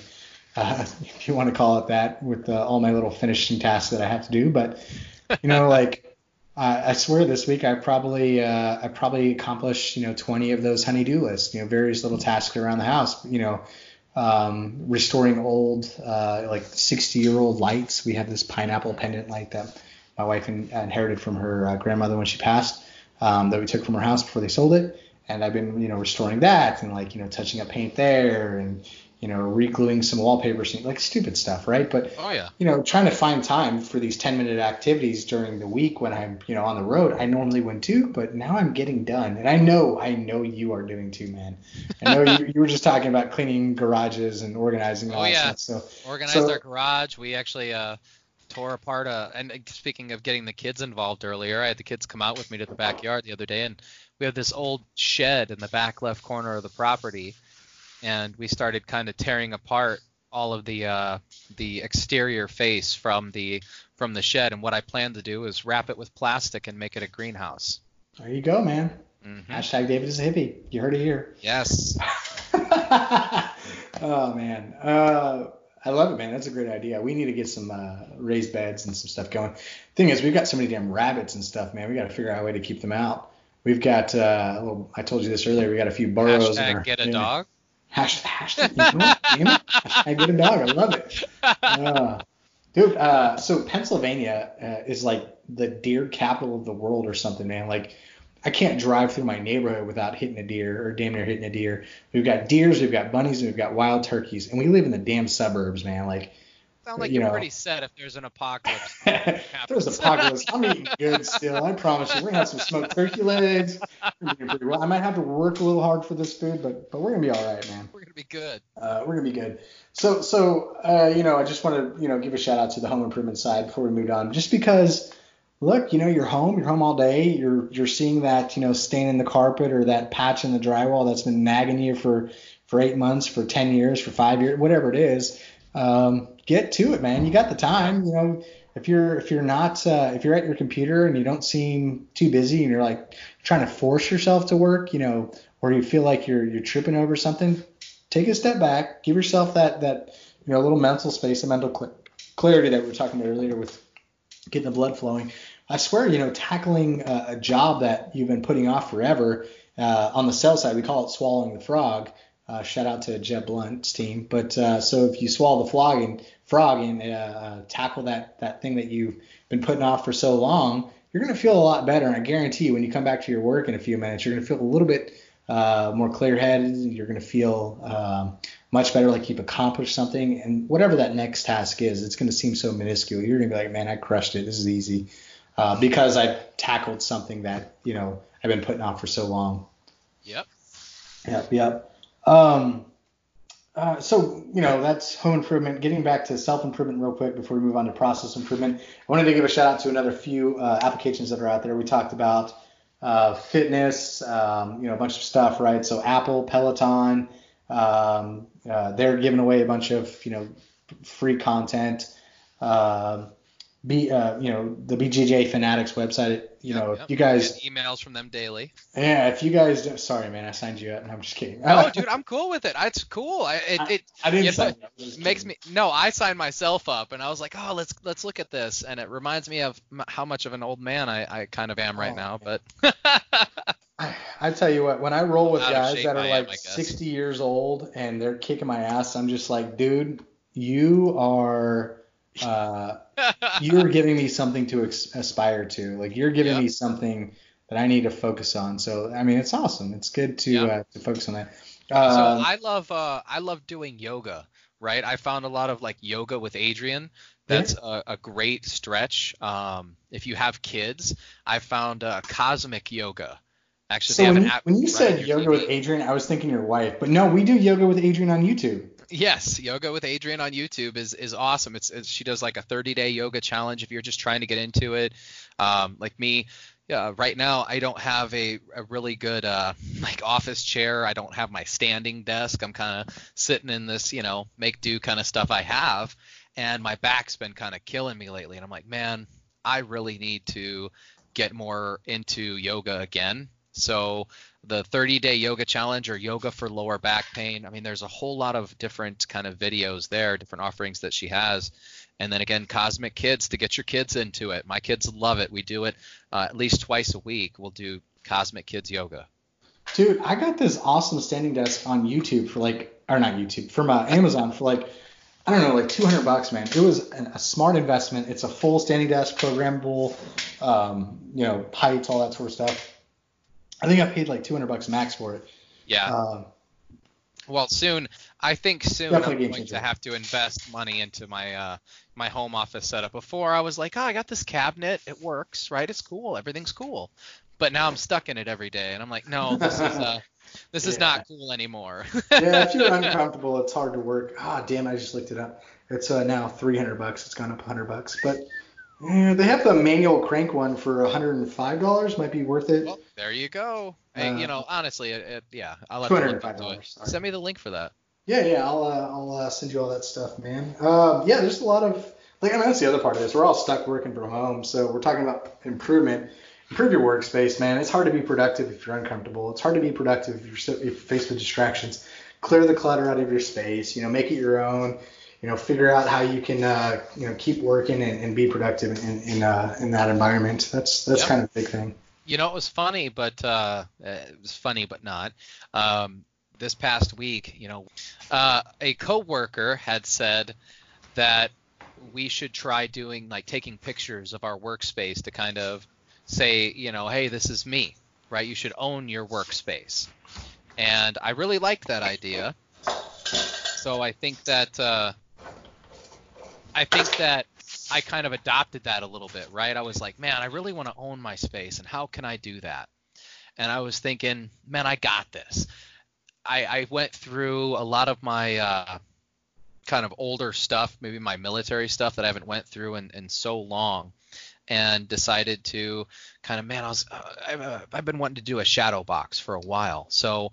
uh, if you want to call it that, with uh, all my little finishing tasks that I have to do. But you know, like uh, I swear, this week I probably uh, I probably accomplished you know 20 of those honey-do lists. You know, various little tasks around the house. You know, um, restoring old uh, like 60 year old lights. We have this pineapple pendant light that my wife in, inherited from her uh, grandmother when she passed. um, that we took from her house before they sold it, and I've been you know restoring that and like you know touching up paint there and you know re-gluing some wallpaper, like stupid stuff, right? But Oh yeah. you know, trying to find time for these 10 minute activities during the week when I'm, you know, on the road, I normally wouldn't do, but now I'm getting done. And I know, I know you are doing too, man. I know you, you were just talking about cleaning garages and organizing and all Oh, that yeah. stuff. So, Organized So- our garage. We actually uh, tore apart a. And speaking of getting the kids involved earlier, I had the kids come out with me to the backyard the other day, and we have this old shed in the back left corner of the property, and we started kind of tearing apart all of the uh, the exterior face from the from the shed. And what I plan to do is wrap it with plastic and make it a greenhouse. there you go, man. hmm Hashtag David is a hippie. You heard it here. Yes. oh man, uh, I love it, man. That's a great idea. We need to get some uh, raised beds and some stuff going. Thing is, we've got so many damn rabbits and stuff, man. We got to figure out a way to keep them out. We've got, uh, well, I told you this earlier. We got a few burrows. in Hashtag our- get a dog. Hashtag, hashtag, you. Hashtag get a dog. I love it. Uh, dude, uh, so Pennsylvania uh, is like the deer capital of the world or something, man. Like, I can't drive through my neighborhood without hitting a deer or damn near hitting a deer. We've got deers, we've got bunnies, and we've got wild turkeys, and we live in the damn suburbs, man. Like, Sound like you are know. pretty set if there's an apocalypse. if there's apocalypse, I'm eating good still. I promise you. We're gonna have some smoked turkey legs. We're gonna be pretty well. I might have to work a little hard for this food, but but we're gonna be all right, man. We're gonna be good. Uh, we're gonna be good. So, so uh, you know, I just want to you know give a shout out to the home improvement side before we move on, just because, look, you know, you're home, you're home all day, you're you're seeing that you know stain in the carpet or that patch in the drywall that's been nagging you for for eight months, for ten years, for five years, whatever it is. Um, get to it, man. You got the time, you know. If you're if you're not uh, if you're at your computer and you don't seem too busy and you're like trying to force yourself to work, you know, or you feel like you're you're tripping over something, take a step back, give yourself that that you know little mental space, a mental cl- clarity that we were talking about earlier with getting the blood flowing. I swear, you know, tackling a, a job that you've been putting off forever uh, on the sales side, we call it swallowing the frog. Uh, shout out to Jeb Blount's team. But uh, so if you swallow the frog and frog and uh, tackle that that thing that you've been putting off for so long, you're gonna feel a lot better. And I guarantee you, when you come back to your work in a few minutes, you're gonna feel a little bit uh, more clear-headed. You're gonna feel um, much better, like you've accomplished something. And whatever that next task is, it's gonna seem so minuscule. You're gonna be like, man, I crushed it. This is easy uh, because I tackled something that you know I've been putting off for so long. Yep. Yep, yep. Um, uh, so you know that's home improvement. Getting back to self improvement real quick before we move on to process improvement, I wanted to give a shout out to another few uh, applications that are out there. We talked about uh, fitness, um, you know, a bunch of stuff, right? So Apple, Peloton, um, uh, they're giving away a bunch of you know free content. Um B, uh, you know, the BJJ Fanatics website. You know, yep. if you guys, Get emails from them daily. yeah, if you guys, sorry, man, I signed you up. and I'm just kidding. No, dude, I'm cool with it. It's cool. I, it, it I didn't you sign know, you up. I was just makes kidding. me no. I signed myself up, and I was like, oh, let's let's look at this, and it reminds me of m- how much of an old man I, I kind of am right Oh, now. man. But I, I tell you what, when I roll with Out guys that are I am, like I 60 years old and they're kicking my ass, I'm just like, dude, you are, uh, you're giving me something to ex- aspire to. Like you're giving Yep. me something that I need to focus on. So I mean, it's awesome. It's good to Yep. uh, to focus on that. so Uh, I love uh I love doing yoga. Right, I found a lot of like yoga with Adriene. That's a, a great stretch. Um, if you have kids, I found uh, cosmic yoga. Actually, so they have when an you, app when you right said yoga TV. with Adriene, I was thinking your wife, but no, we do yoga with Adriene on YouTube. Yes, yoga with Adriene on YouTube is is awesome. It's, it's she does like a 30 day yoga challenge if you're just trying to get into it. Um, like me, yeah, right now I don't have a, a really good uh, like office chair. I don't have my standing desk. I'm kind of sitting in this, you know, make do kind of stuff I have, and my back's been kind of killing me lately. And I'm like, man, I really need to get more into yoga again. So the 30 day yoga challenge or yoga for lower back pain. I mean, there's a whole lot of different kind of videos there, different offerings that she has. And then again, Cosmic Kids to get your kids into it. My kids love it. We do it uh, at least twice a week. We'll do Cosmic Kids yoga. Dude, I got this awesome standing desk on YouTube for like, or not YouTube, from uh, Amazon for like, I don't know, like 200 bucks, man. It was an, a smart investment. It's a full standing desk, programmable, um, you know, heights, all that sort of stuff. I think I paid like 200 bucks max for it. Yeah. Um, Well, soon I think soon I'm going to have to invest money into my uh, my home office setup. Before I was like, oh, I got this cabinet, it works, right? It's cool, everything's cool. But now I'm stuck in it every day, and I'm like, no, this is uh, this is not cool anymore. yeah, if you're uncomfortable, it's hard to work. Ah, damn! I just looked it up. It's uh, now 300 bucks. It's gone up 100 bucks, but yeah, they have the manual crank one for 105 dollars. Might be worth it. well, there you go. Hey, you Uh, know, honestly, it, it, yeah, I'll have to look into $205, it. Send me the link for that. Yeah, yeah. I'll uh, I'll uh, send you all that stuff, man. Um, yeah, there's a lot of like I mean that's the other part of this. We're all stuck working from home, so we're talking about improvement. Improve your workspace, man. It's hard to be productive if you're uncomfortable. It's hard to be productive if you're, so- if you're faced with distractions. Clear the clutter out of your space. You know, make it your own. You know, figure out how you can uh, you know keep working and, and be productive in in, uh, in that environment. That's that's Yep. kind of a big thing. You know, it was funny, but uh, it was funny, but not. Um, this past week, you know, uh, a coworker had said that we should try doing like taking pictures of our workspace to kind of say, you know, hey, this is me, right? You should own your workspace, and I really liked that idea. So I think that uh, I think that I kind of adopted that a little bit, right? I was like, man, I really want to own my space, and how can I do that? And I was thinking, man, I got this. I, I went through a lot of my uh, kind of older stuff, maybe my military stuff that I haven't went through in, in so long, and decided to kind of, man, I was uh, I've, uh, I've been wanting to do a shadow box for a while, so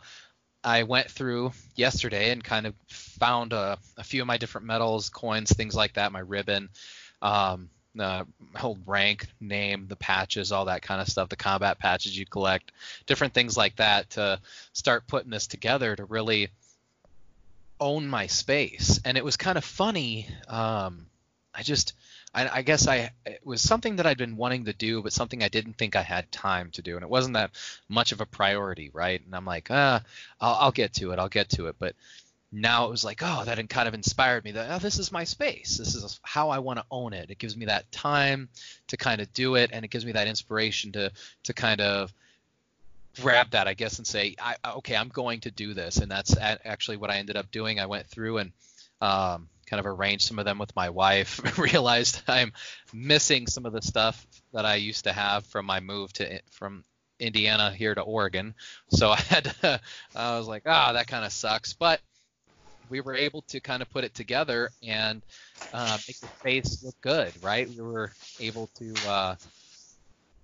I went through yesterday and kind of found a, a few of my different medals, coins, things like that, my ribbon, um, uh, whole rank, name, the patches, all that kind of stuff, the combat patches you collect, different things like that to start putting this together to really own my space. And it was kind of funny. Um, I just, I, I guess I, it was something that I'd been wanting to do, but something I didn't think I had time to do. And it wasn't that much of a priority, right? And I'm like, ah, I'll, I'll get to it. I'll get to it. But now it was like, oh, that kind of inspired me that oh, this is my space. This is how I want to own it. It gives me that time to kind of do it, and it gives me that inspiration to to kind of grab that, I guess, and say, I, okay, I'm going to do this. And that's actually what I ended up doing. I went through and um, kind of arranged some of them with my wife. realized I'm missing some of the stuff that I used to have from my move to from Indiana here to Oregon. So I had to, I was like, ah, that kind of sucks. But we were able to kind of put it together and uh, make the space look good, right? We were able to uh,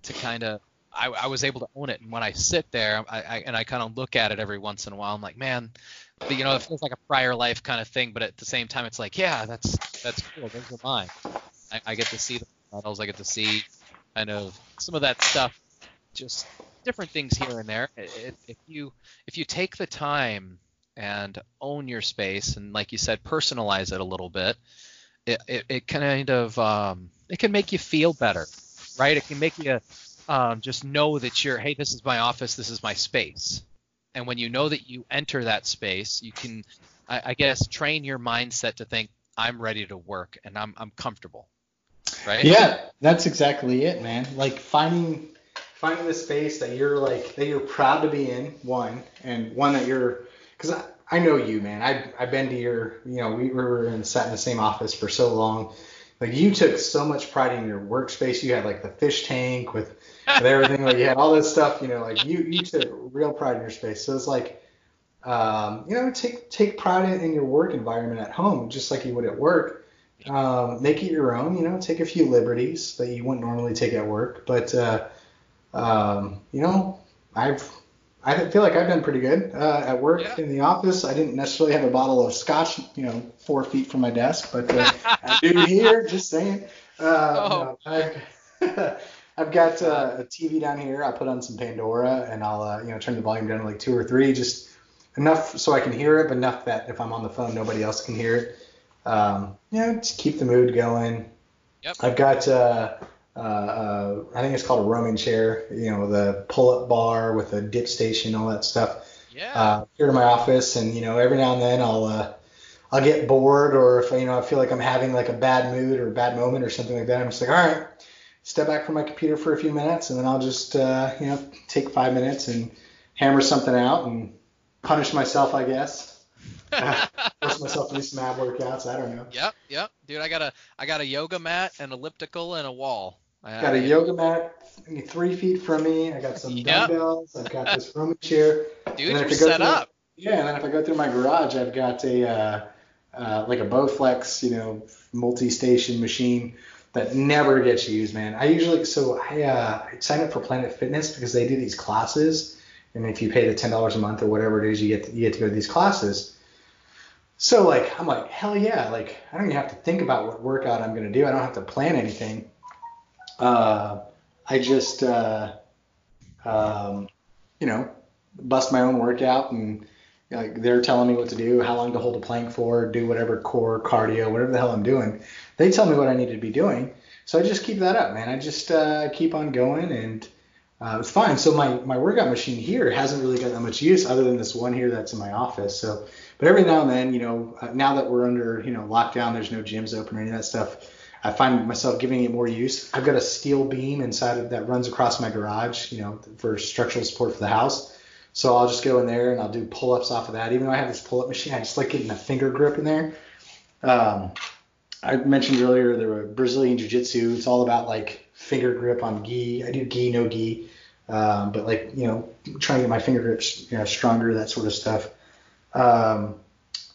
to kind of I, I was able to own it, and when I sit there, I, I and I kind of look at it every once in a while, I'm like, man, you know, it feels like a prior life kind of thing, but at the same time, it's like, yeah, that's that's cool. Those are mine. I, I get to see the medals. I get to see kind of some of that stuff, just different things here and there. If, if you if you take the time and own your space and like you said personalize it a little bit it, it, it kind of um, it can make you feel better right it can make you um, just know that you're hey this is my office this is my space and when you know that you enter that space you can i, I guess train your mindset to think i'm ready to work and i'm, I'm comfortable right Yeah, that's exactly it, man. Like finding finding the space that you're like that you're proud to be in, one, and one that you're because I, I know you, man. I I've been to your, you know, we were in sat in the same office for so long. Like you took so much pride in your workspace. You had like the fish tank with, with everything. like you had all this stuff. You know, like you you took real pride in your space. So it's like, um, you know, take take pride in, in your work environment at home, just like you would at work um, make it your own. You know, take a few liberties that you wouldn't normally take at work. But uh, um, you know, I've I feel like I've done pretty good uh, at work Yeah. in the office. I didn't necessarily have a bottle of scotch, you know, four feet from my desk, but uh, I do here. Just saying. Uh, Oh. no, I've, I've got uh, a TV down here. I put on some Pandora, and I'll uh, you know turn the volume down to like two or three, just enough so I can hear it, but enough that if I'm on the phone, nobody else can hear it. Um, you know, to keep the mood going. Yep. I've got uh, uh, uh, I think it's called a Roman chair. You know, the pull-up bar with a dip station, all that stuff. yeah Uh, here to my office, and you know, every now and then I'll uh, I'll get bored, or if you know I feel like I'm having like a bad mood or a bad moment or something like that, I'm just like, all right, step back from my computer for a few minutes, and then I'll just uh, you know take five minutes and hammer something out and punish myself, I guess. Force myself to do some ab workouts. I don't know. Yep, yep, dude. I got a I got a yoga mat, an elliptical, and a wall. I got a yoga mat three feet from me. I got some yep. dumbbells. I've got this rooming chair. Dude, you're set up. yeah, and then if I go through my garage, I've got a uh, uh, like a Bowflex, you know, multi-station machine that never gets used, man. I usually so I, uh, I sign up for Planet Fitness because they do these classes, and if you pay the ten dollars a month or whatever it is, you get to, you get to go to these classes. So like I'm like hell yeah, like I don't even have to think about what workout I'm gonna do. I don't have to plan anything. Uh, I just uh, um, you know bust my own workout and like they're telling me what to do, how long to hold a plank for, do whatever core cardio, whatever the hell I'm doing. They tell me what I need to be doing, so I just keep that up, man. I just uh, keep on going, and uh, it's fine. So my my workout machine here hasn't really got that much use, other than this one here that's in my office. So, but every now and then, you know, uh, now that we're under you know lockdown, there's no gyms open or any of that stuff. I find myself giving it more use. I've got a steel beam inside of that runs across my garage, you know, for structural support for the house. So I'll just go in there and I'll do pull-ups off of that. Even though I have this pull-up machine, I just like getting a finger grip in there. Um, I mentioned earlier there were Brazilian Jiu-Jitsu. It's all about like finger grip on gi. I do gi, no gi, um, but like you know, trying to get my finger grips you know, stronger, that sort of stuff. Um,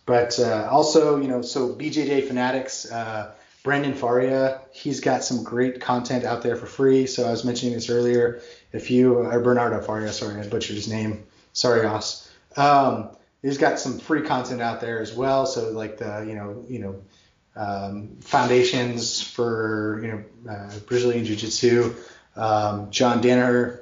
but uh, also, you know, so BJJ Fanatics, uh, Brandon Faria, he's got some great content out there for free. So I was mentioning this earlier. If you, or Bernardo Faria, sorry, I butchered his name. Sorry, Os. Um, he's got some free content out there as well. So like the, you know, you know, um, foundations for, you know, uh, Brazilian Jiu-Jitsu. Um, John Danaher,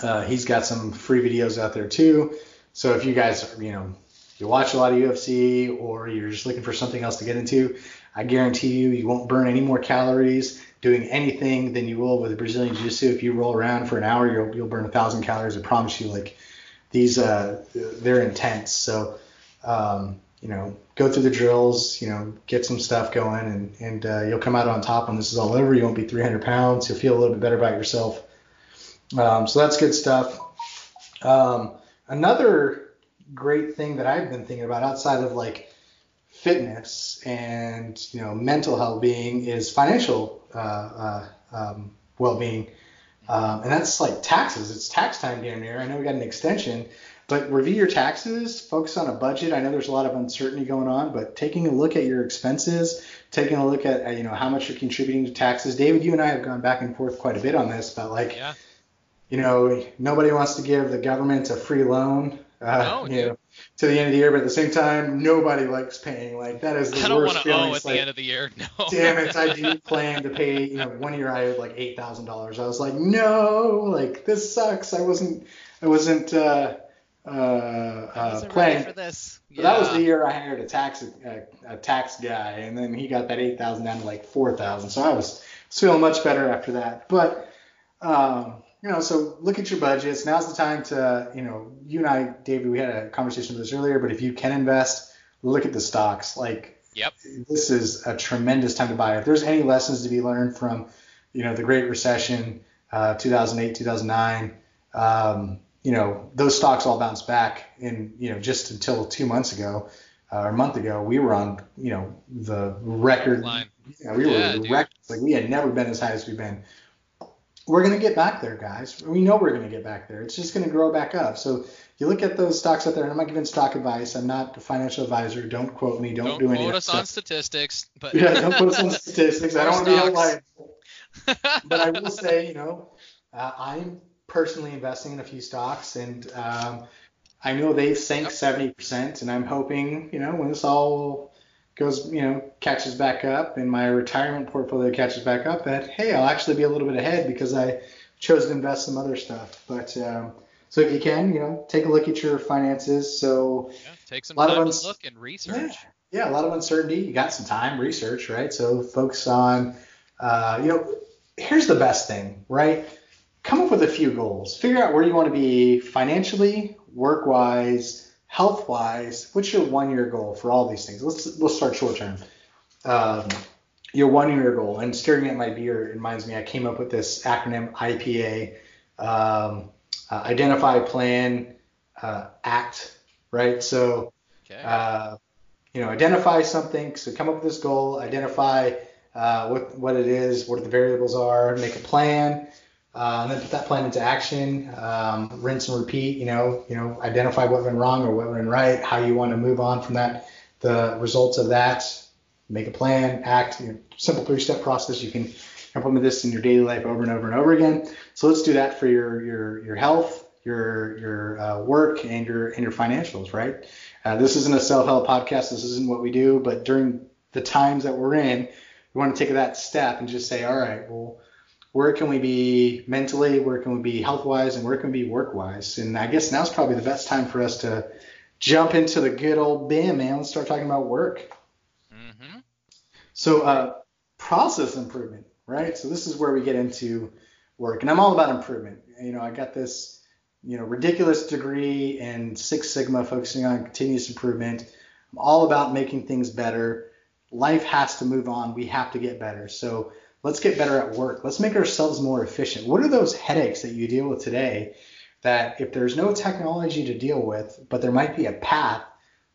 uh, he's got some free videos out there too. So if you guys, you know, you watch a lot of UFC or you're just looking for something else to get into, I guarantee you, you won't burn any more calories doing anything than you will with Brazilian Jiu-Jitsu. If you roll around for an hour, you'll, you'll burn a thousand calories. I promise you. Like these, uh, they're intense. So, um, you know, go through the drills, you know, get some stuff going, and and uh, you'll come out on top when this is all over. You won't be 300 pounds. You'll feel a little bit better about yourself. Um, so that's good stuff. Um, another great thing that I've been thinking about outside of like fitness and you know mental well-being is financial uh, uh, um, well-being, um, and that's like taxes. It's tax time damn near. I know we got an extension, but review your taxes. Focus on a budget. I know there's a lot of uncertainty going on, but taking a look at your expenses, taking a look at you know how much you're contributing to taxes. David, you and I have gone back and forth quite a bit on this, but like. Yeah. You know, nobody wants to give the government a free loan uh, no, you know, to the end of the year, but at the same time, nobody likes paying. Like that is the I don't worst feeling. Owe at like, the end of the year. No. damn it, I do plan to pay. You know, one year I owed like eight thousand dollars. I was like, no, like this sucks. I wasn't, I wasn't, uh, uh, uh, planning for this. Yeah. that was the year I hired a tax a, a tax guy, and then he got that eight thousand down to like four thousand. So I was feeling much better after that. But um, you know, so look at your budgets. Now's the time to, you know, you and I, David, we had a conversation with this earlier, but if you can invest, look at the stocks. Like, yep. this is a tremendous time to buy. If there's any lessons to be learned from, you know, the Great Recession, uh, 2008, 2009, um, you know, those stocks all bounced back in, you know, just until two months ago uh, or a month ago, we were on, you know, the record. Line. Yeah, we yeah, were record. Like we had never been as high as we've been we're going to get back there, guys. We know we're going to get back there. It's just going to grow back up. So you look at those stocks out there, and I'm not giving stock advice. I'm not a financial advisor. Don't quote me. Don't, don't do any quote of us stuff. on statistics. But yeah, don't quote us on statistics. I don't want to be outlier. but I will say, you know, uh, I'm personally investing in a few stocks, and um, I know they've sank 70%, and I'm hoping, you know, when this all goes, you know, catches back up and my retirement portfolio catches back up, that hey, I'll actually be a little bit ahead because I chose to invest some other stuff. But um, so if you can, you know, take a look at your finances. So yeah, take some time uns- to look and research. Yeah, yeah, a lot of uncertainty. You got some time, research, right? So focus on, uh, you know, here's the best thing, right? Come up with a few goals. Figure out where you want to be financially, work-wise health wise, what's your one year goal for all these things? Let's let's start short term. Um, your one year goal. And staring at my beer reminds me, I came up with this acronym IPA, um, uh, identify, plan, uh, act, right? So, Okay. uh, you know, identify something. So come up with this goal, identify uh, what what it is, what the variables are, make a plan, uh, and then put that plan into action. Um, rinse and repeat. You know, you know, identify what went wrong or what went right, how you want to move on from that, the results of that. Make a plan, act. You know, simple three-step process. You can implement this in your daily life over and over and over again. So let's do that for your your your health, your your uh, work, and your and your financials, right? Uh, this isn't a self-help podcast. This isn't what we do. But during the times that we're in, we want to take that step and just say, all right, well, where can we be mentally? Where can we be health-wise? And where can we be work-wise? And I guess now's probably the best time for us to jump into the good old BIM, man. Let's start talking about work. mm-hmm. So uh, process improvement, right? So this is where we get into work, and I'm all about improvement. You know, I got this, you know, ridiculous degree in Six Sigma, focusing on continuous improvement. I'm all about making things better. Life has to move on. We have to get better. So let's get better at work. Let's make ourselves more efficient. What are those headaches that you deal with today? That if there's no technology to deal with, but there might be a path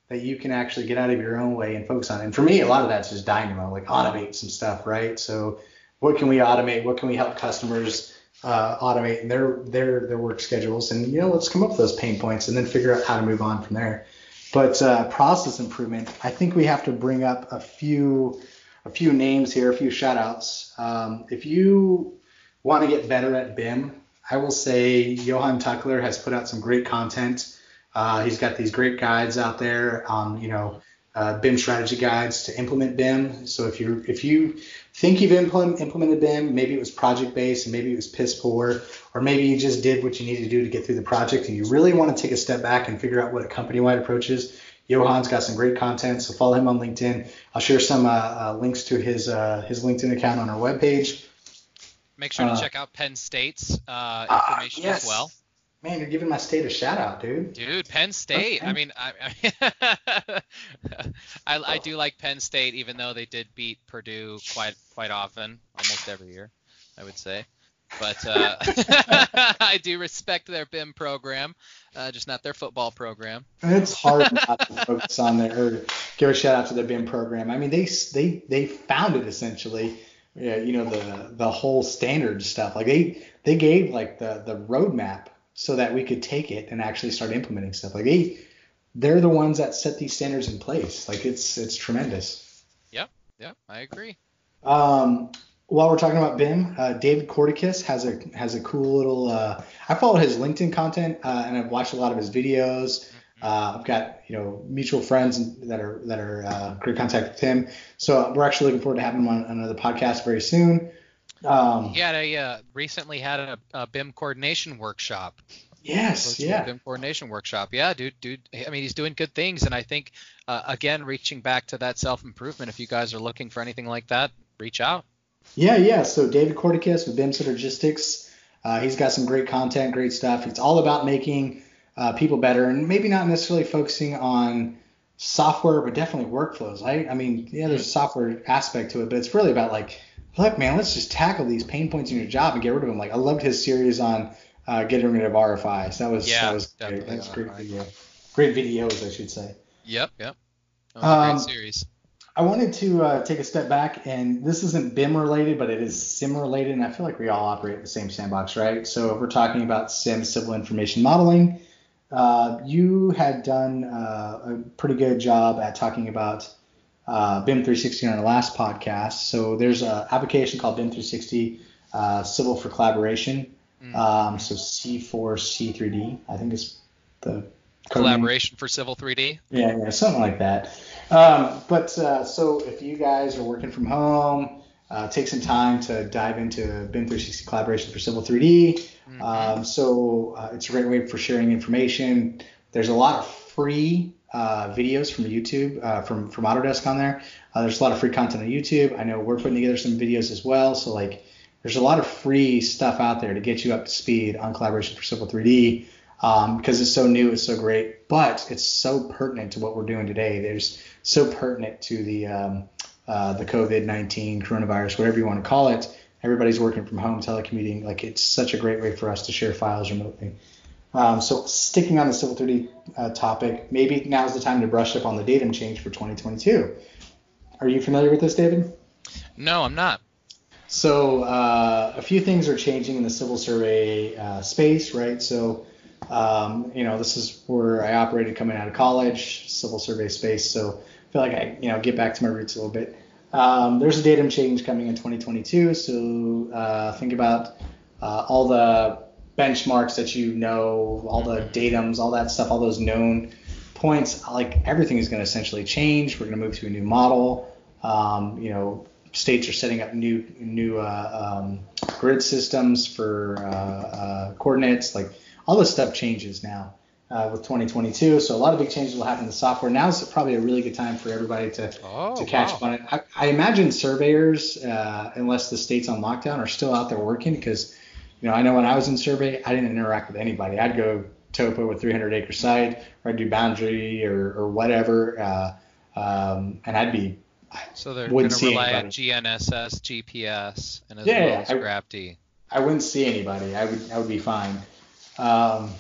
that you can actually get out of your own way and focus on. And for me, a lot of that's just dynamo, like automate some stuff, right? So what can we automate? What can we help customers uh, automate their their their work schedules? And you know, let's come up with those pain points and then figure out how to move on from there. But uh, process improvement, I think we have to bring up a few a few names here, a few shout outs. Um, if you want to get better at BIM, I will say Johan Tuckler has put out some great content. Uh, he's got these great guides out there on, you know, uh, BIM strategy guides to implement BIM. So if you if you think you've implement, implemented BIM, maybe it was project based and maybe it was piss poor, or maybe you just did what you needed to do to get through the project, and you really want to take a step back and figure out what a company wide approach is. Johan's got some great content, so follow him on LinkedIn. I'll share some uh, uh, links to his uh, his LinkedIn account on our webpage. Make sure to Uh, check out Penn State's uh, information yes. as well. Man, you're giving my state a shout out, dude. Dude, Penn State. I mean, I, I, I, I do like Penn State, even though they did beat Purdue quite quite often, almost every year, I would say. But uh, I do respect their BIM program, uh, just not their football program. It's hard not to focus on their or give a shout out to their BIM program. I mean, they they they founded essentially, yeah, you know, the the whole standard stuff. Like they they gave like the the roadmap so that we could take it and actually start implementing stuff. Like they they're the ones that set these standards in place. Like it's it's tremendous. Yep, yeah, I agree. Um, while we're talking about BIM, uh, David Corticus has a has a cool little. Uh, I follow his LinkedIn content uh, and I've watched a lot of his videos. Uh, I've got you know mutual friends that are that are uh, great contact with him. So we're actually looking forward to having him on another podcast very soon. Um, He had a uh, recently had a, a BIM coordination workshop. yes, yeah. BIM coordination workshop. Yeah, dude, dude. I mean, he's doing good things, and I think uh, again, reaching back to that self improvement. If you guys are looking for anything like that, reach out. Yeah, yeah. So David Corticus with BIM Synergistics, uh, he's got some great content, great stuff. It's all about making uh, people better, and maybe not necessarily focusing on software, but definitely workflows. I, I mean, yeah, there's a software aspect to it, but it's really about like, look, man, let's just tackle these pain points in your job and get rid of them. Like, I loved his series on uh, getting rid of RFIs. That was Yeah, that was great. That's great video, great videos, I should say. Yep, yep. That was a Um, great series. I wanted to uh, take a step back, and this isn't BIM related, but it is SIM related, and I feel like we all operate in the same sandbox, right? So if we're talking about SIM, civil information modeling, uh, you had done uh, a pretty good job at talking about uh, BIM 360 on our last podcast. So there's an application called BIM 360 uh, Civil for Collaboration. Mm. Um, so C4C3D, I think is the. Collaboration for Civil 3D. Yeah, yeah, something like that. Um, but uh, so if you guys are working from home, uh, take some time to dive into BIM 360 collaboration for Civil 3D. Mhm. Um, so uh, it's a great way for sharing information. There's a lot of free uh, videos from YouTube, uh, from from Autodesk on there. Uh, there's a lot of free content on YouTube. I know we're putting together some videos as well. So like, there's a lot of free stuff out there to get you up to speed on collaboration for Civil 3D um, because it's so new, it's so great, but it's so pertinent to what we're doing today. There's so pertinent to the um, uh, the COVID 19 coronavirus, whatever you want to call it. Everybody's working from home, telecommuting. Like it's such a great way for us to share files remotely. Um, so sticking on the Civil 3D uh, topic, maybe now's the time to brush up on the datum change for 2022. Are you familiar with this, David? No, I'm not. So uh, a few things are changing in the civil survey uh, space, right? So um, you know, this is where I operated coming out of college, civil survey space. So I feel like I, you know, get back to my roots a little bit. Um, there's a datum change coming in 2022. So uh, think about uh, all the benchmarks that you know, all the datums, all that stuff, all those known points. Like everything is going to essentially change. We're going to move to a new model. Um, you know, states are setting up new new uh, um, grid systems for uh, uh, coordinates. Like all this stuff changes now uh, with 2022. So a lot of big changes will happen in the software. Now is probably a really good time for everybody to Oh, to catch wow. up on it. I, I imagine surveyors, uh, unless the state's on lockdown, are still out there working because you know I know when I was in survey, I didn't interact with anybody. I'd go topo with 300 acre site, or I'd do boundary or or whatever, uh, um, and I'd be So they're going Wouldn't to see rely on anybody. GNSS, GPS, and as Yeah, well yeah, as I- GrabD. I wouldn't see anybody. I would I would be fine. Um,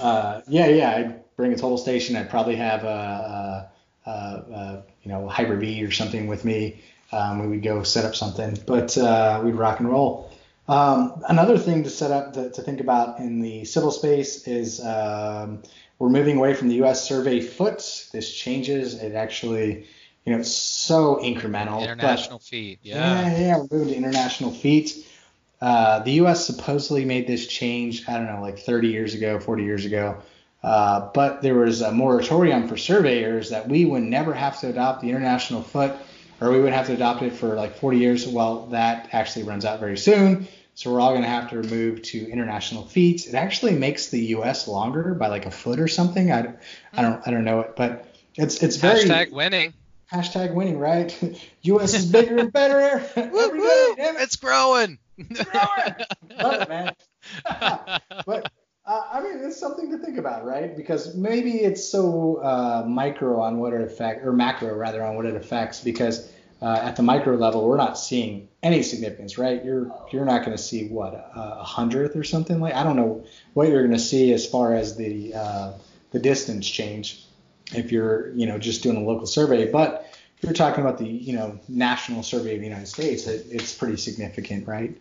uh, yeah, yeah. I'd bring a total station. I'd probably have a, a, a, a you know HiPer V or something with me. Um, we would go set up something, but uh, we'd rock and roll. Um, another thing to set up to, to think about in the civil space is um, we're moving away from the U.S. survey foot. This changes. It actually, you know, it's so incremental. but- International feet. Yeah. yeah, yeah, we're moving to international feet. Uh, the U.S. supposedly made this change, I don't know, like 30 years ago, 40 years ago. Uh, but there was a moratorium for surveyors that we would never have to adopt the international foot, or we would have to adopt it for like 40 years. Well, that actually runs out very soon. So we're all going to have to move to international feet. It actually makes the U.S. longer by like a foot or something. I, I don't I don't know it, but it's it's very Hashtag winning. hashtag winning, right? U.S. is bigger and better every day. Damn it. It's growing. Love it, man. but uh, I mean, it's something to think about, right? Because maybe it's so uh, micro on what it affects, or macro rather, on what it affects. Because uh, at the micro level, we're not seeing any significance, right? You're you're not going to see what a, hundredth or something like. I don't know what you're going to see as far as the uh, the distance change if you're you know just doing a local survey, but if you're talking about the you know national survey of the United States, it, it's pretty significant, right?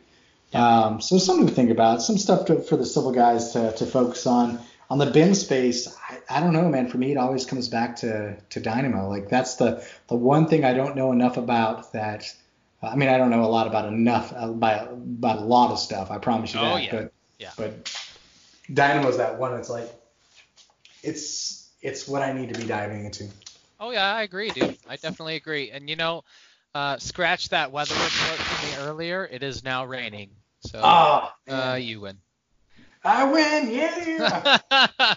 Um, so something to think about, some stuff to, for the civil guys to, to focus on. On the BIM space, I, I don't know, man. For me, it always comes back to, to Dynamo. Like that's the the one thing I don't know enough about. That I mean, I don't know a lot about enough uh, by about a lot of stuff. I promise you Oh, that. yeah. But Yeah. but Dynamo's that one. It's like it's it's what I need to be diving into. Oh yeah, I agree, dude. I definitely agree. And you know, uh, scratch that weather report from me earlier. It is now raining. So Ah, uh, you win. I win, yeah.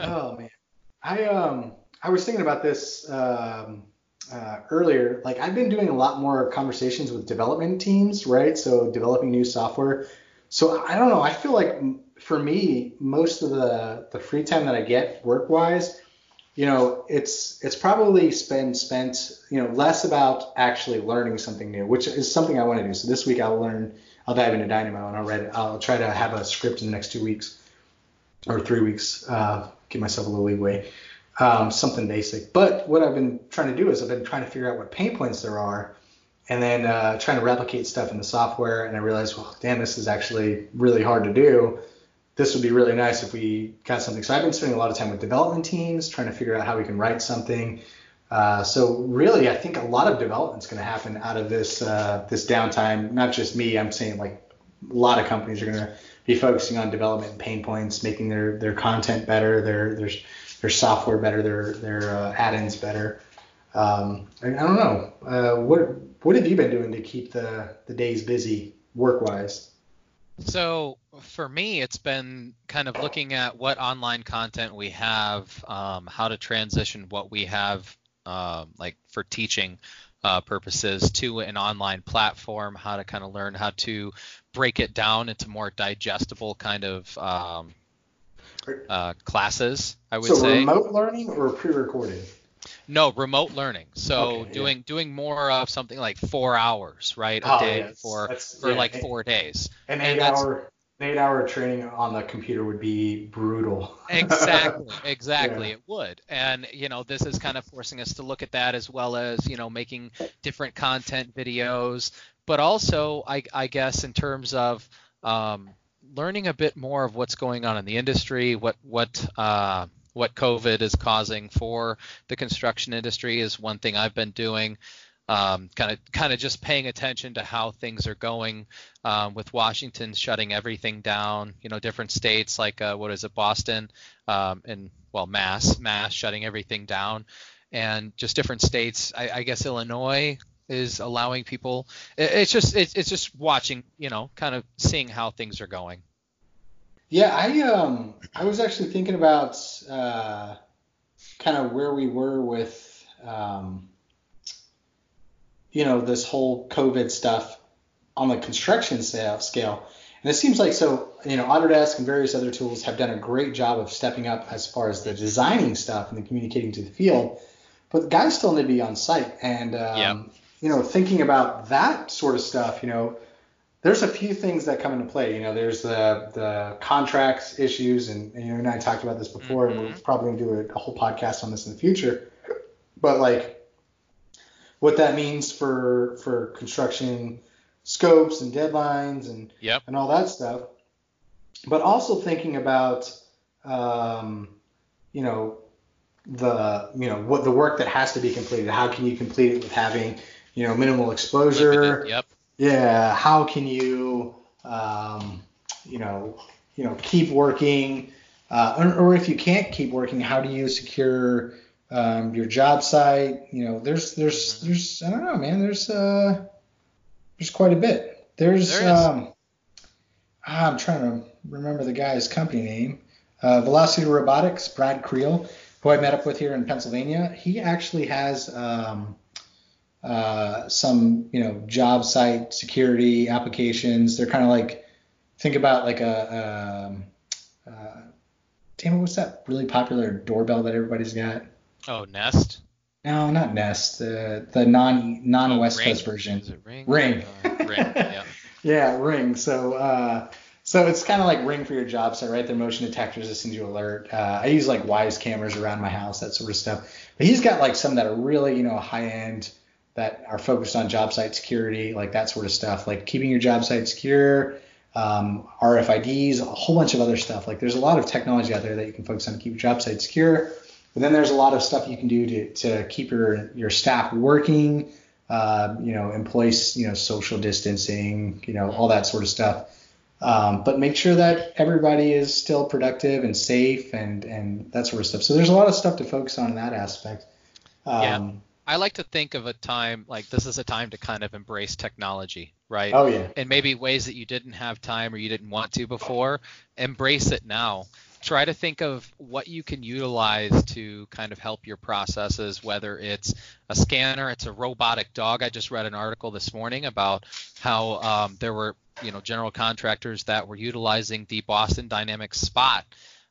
oh man, I um I was thinking about this um, uh, earlier. Like I've been doing a lot more conversations with development teams, right? So developing new software. So I don't know. I feel like m- for me, most of the the free time that I get work wise, you know, it's it's probably spent spent you know less about actually learning something new, which is something I want to do. So this week I'll learn. I'll dive into Dynamo and I'll read. I'll try to have a script in the next two weeks or three weeks. Uh, give myself a little leeway. Um, something basic. But what I've been trying to do is I've been trying to figure out what pain points there are, and then uh, trying to replicate stuff in the software. And I realized, well, damn, this is actually really hard to do. This would be really nice if we got something. So I've been spending a lot of time with development teams, trying to figure out how we can write something. Uh, so really, I think a lot of development is going to happen out of this uh, this downtime. Not just me. I'm saying like a lot of companies are going to be focusing on development pain points, making their their content better, their their their software better, their their uh, add-ins better. Um, and I don't know. Uh, what what have you been doing to keep the the days busy work wise? So for me, it's been kind of looking at what online content we have, um, how to transition what we have, um, like for teaching uh, purposes, to an online platform. How to kind of learn how to break it down into more digestible kind of um, uh, classes. I would so say. remote learning or pre-recorded? No, remote learning. So Okay, yeah. doing doing more of something like four hours, right, a Oh, day yes. for for yeah, like and- four days. An And eight that's- hour eight hour training on the computer would be brutal. exactly exactly Yeah. it would and you know this is kind of forcing us to look at that as well as you know making different content videos but also i, I guess in terms of um, learning a bit more of what's going on in the industry what what uh, what covid is causing for the construction industry is one thing i've been doing kind of kind of just paying attention to how things are going um, with Washington shutting everything down. You know, different states like uh, what is it, Boston, um, and well, Mass, Mass shutting everything down, and just different states. I, I guess Illinois is allowing people. it- It's just it's, it's just watching. You know, kind of seeing how things are going. Yeah, I um I was actually thinking about uh, kind of where we were with um, you know this whole COVID stuff on the construction scale, and it seems like so you know Autodesk and various other tools have done a great job of stepping up as far as the designing stuff and the communicating to the field, but guys still need to be on site and um, Yeah. you know thinking about that sort of stuff, you know there's a few things that come into play. You know, there's the the contracts issues, and, and you and I talked about this before, and we're probably gonna do a, a whole podcast on this in the future. But like, what that means for for construction scopes and deadlines and Yep. and all that stuff. But also thinking about, um, you know, the you know what the work that has to be completed. How can you complete it with having you know minimal exposure? Yep. Yeah how can you um, you know you know keep working uh, or, or if you can't keep working how do you secure um, your job site? You know there's there's there's i don't know man there's uh there's quite a bit. There's There um ah, i'm trying to remember the guy's company name. Uh, velocity robotics brad creel who i met up with here in pennsylvania. He actually has um, uh, some you know job site security applications. They're kind of like think about like a um, uh, damn it, what's that really popular doorbell that everybody's got? Oh, Nest. No, not Nest. The the non non West Oh, Coast version. Is it Ring? Ring. Uh, ring. Yeah. Yeah, Ring. So uh, so it's kind of like Ring for your job site, right? They're motion detectors that send you alert. Uh, I use like Wyze cameras around my house, that sort of stuff. But he's got like some that are really you know high end that are focused on job site security, like that sort of stuff, like keeping your job site secure. Um, RFIDs, a whole bunch of other stuff. Like there's a lot of technology out there that you can focus on to keep your job site secure. But then there's a lot of stuff you can do to, to keep your your staff working, uh, you know, employees, you know, social distancing, you know, all that sort of stuff. Um, but make sure that everybody is still productive and safe and and that sort of stuff. So there's a lot of stuff to focus on in that aspect. Um, Yeah. I like to think of a time like this is a time to kind of embrace technology, right? Oh yeah. and maybe ways that you didn't have time or you didn't want to before, embrace it now. Try to think of what you can utilize to kind of help your processes, whether it's a scanner, it's a robotic dog. I just read an article this morning about how um, there were, you know, general contractors that were utilizing the Boston Dynamics Spot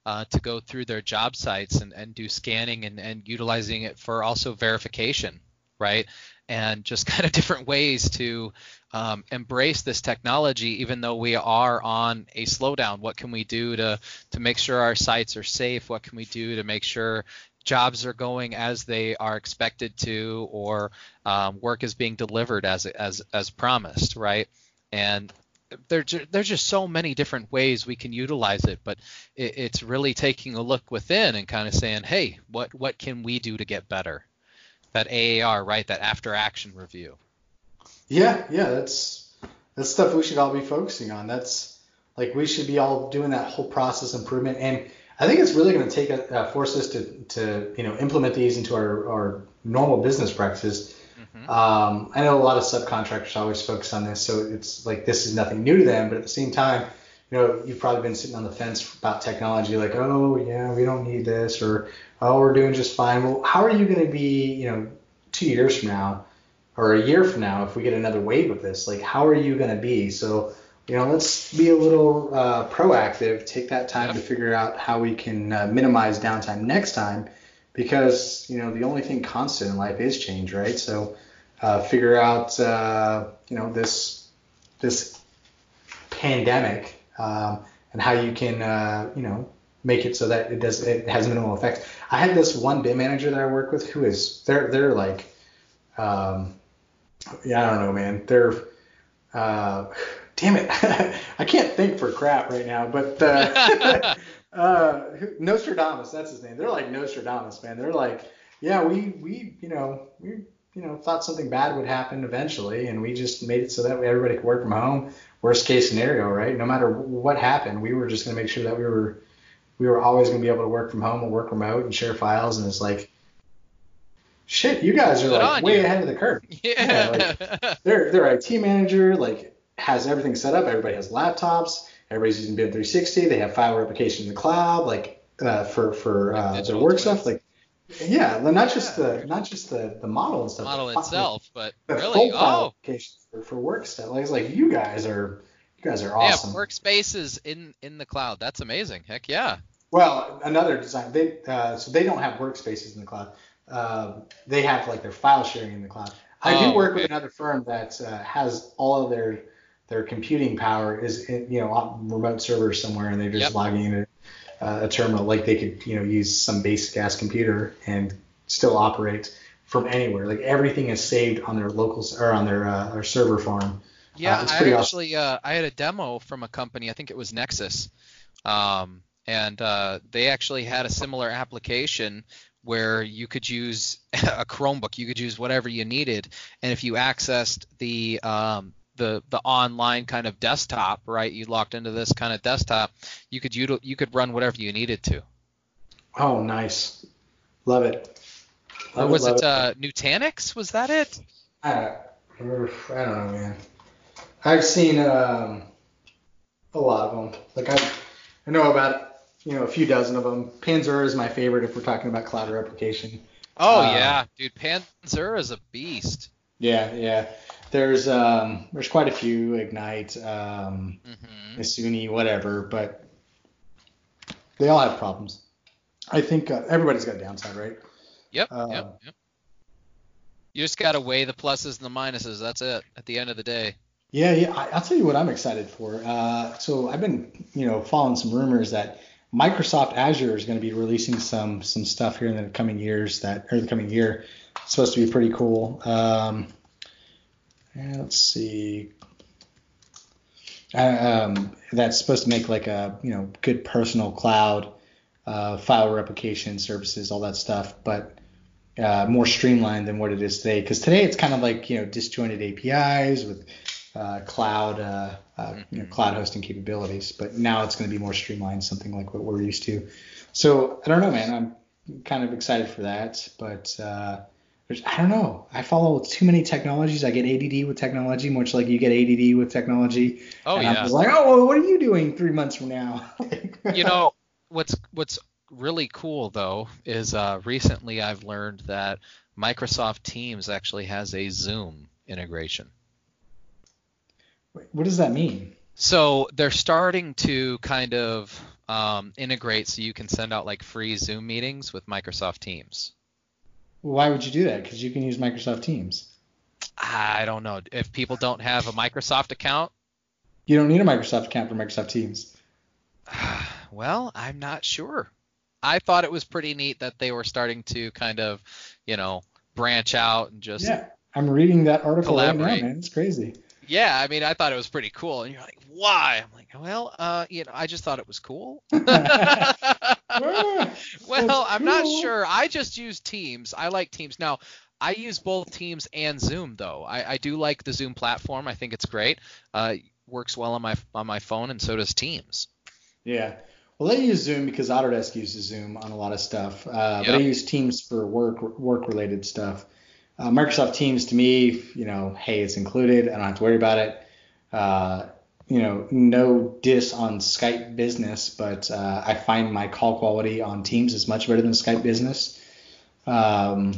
uh, to go through their job sites and, and do scanning and, and utilizing it for also verification, right? And just kind of different ways to um, embrace this technology, even though we are on a slowdown. What can we do to to make sure our sites are safe? What can we do to make sure jobs are going as they are expected to, or um, work is being delivered as as as promised, right? And there, there's just so many different ways we can utilize it, but it, it's really taking a look within and kind of saying, hey, what what can we do to get better? That AAR, right? That after action review. Yeah, yeah, that's that's stuff we should all be focusing on. That's like we should be all doing that whole process improvement, and I think it's really going to take a, uh, force us to to you know implement these into our our normal business practices. Mhm. Um, I know a lot of subcontractors always focus on this, so it's like this is nothing new to them, but at the same time, you know, you've probably been sitting on the fence about technology, like, oh yeah, we don't need this, or oh, we're doing just fine. Well, how are you going to be, you know, two years from now? or a year from now if we get another wave of this like how are you going to be so you know let's be a little uh, proactive take that time to figure out how we can uh, minimize downtime next time because you know the only thing constant in life is change, right? So uh, figure out uh, you know this this pandemic um, and how you can uh, you know make it so that it does it has minimal effects. I had this one BIM manager that I work with who is they're they're like um, yeah I don't know man they're uh, damn it I can't think for crap right now but uh, uh, Nostradamus that's his name they're like Nostradamus man they're like yeah we we you know we you know thought something bad would happen eventually and we just made it so that everybody could work from home worst case scenario right no matter what happened we were just going to make sure that we were we were always going to be able to work from home or work remote and share files. And it's like, shit, you guys are Good like way you. ahead of the curve. Yeah. like, their their IT manager like has everything set up. Everybody has laptops. Everybody's using BIM 360. They have file replication in the cloud, like uh, for for uh, their work stuff. Like, yeah, not just the not just the the model and stuff. model but itself, but really, oh, for, for work stuff. Like, it's like you guys are you guys are awesome. yeah, workspaces in in the cloud. That's amazing. Heck yeah. Well, another design. They uh, so they don't have workspaces in the cloud. Uh, they have like their file sharing in the cloud. I Oh, do work with another firm that uh, has all of their their computing power is in, you know on remote servers somewhere, and they're just Yep. logging in a, uh, a terminal. Like they could you know use some basic ass computer and still operate from anywhere. Like everything is saved on their local or on their uh, their server farm. Yeah, it's I pretty awesome. actually uh, I had a demo from a company. I think it was Nexus, um, and uh, they actually had a similar application where you could use a Chromebook. You could use whatever you needed, and if you accessed the um, the the online kind of desktop, right? You logged into this kind of desktop, you could util- you could run whatever you needed to. Oh, nice. Love it. Or Love was love it uh, Nutanix? Was that it? I, I don't know, man. I've seen um, a lot of them. Like I, I know about you know a few dozen of them. Panzura is my favorite if we're talking about cloud replication. Oh Um, yeah, dude, Panzura is a beast. Yeah, yeah. There's um, there's quite a few Egnyte, um, hmm Nasuni, whatever, but they all have problems. I think uh, everybody's got a downside, right? Yep, Uh, yep, yep. You just gotta weigh the pluses and the minuses. That's it. At the end of the day. Yeah, yeah. I, I'll tell you what I'm excited for. Uh, so I've been, you know, following some rumors that Microsoft Azure is going to be releasing some some stuff here in the coming years that, or the coming year. It's supposed to be pretty cool. Um, let's see. Uh, um, that's supposed to make like a, you know, good personal cloud, uh, file replication services, all that stuff, but uh, more streamlined than what it is today. Because today it's kind of like, you know, disjointed APIs with uh, cloud uh, uh, you know, Mhm. cloud hosting capabilities. But now it's going to be more streamlined, something like what we're used to. So I don't know, man. I'm kind of excited for that, but uh, there's, I don't know. I follow too many technologies. I get ADD with technology, much like you get ADD with technology. Oh and yeah. I'm just like, oh, well, what are you doing three months from now? you know what's what's really cool though is uh, recently I've learned that Microsoft Teams actually has a Zoom integration. what does that mean? So they're starting to kind of um, integrate so you can send out like free Zoom meetings with Microsoft Teams. Why would you do that? Because you can use Microsoft Teams. I don't know if people don't have a Microsoft account. You don't need a Microsoft account for Microsoft Teams. Well, I'm not sure. I thought it was pretty neat that they were starting to kind of, you know, branch out and just yeah, I'm reading that article right now, man. It's crazy. Yeah, I mean, I thought it was pretty cool, and you're like, why? I'm like, well, uh, you know, I just thought it was cool. Well, that's I'm not sure. I just use Teams. I like Teams. Now, I use both Teams and Zoom, though. I, I do like the Zoom platform. I think it's great. Uh, works well on my on my phone, and so does Teams. Yeah. Well, I use Zoom because Autodesk uses Zoom on a lot of stuff, uh, but I use Teams for work work related stuff. Uh, Microsoft Teams to me, you know, hey, it's included. I don't have to worry about it. Uh, you know, no diss on Skype Business, but uh, I find my call quality on Teams is much better than Skype Business. Um,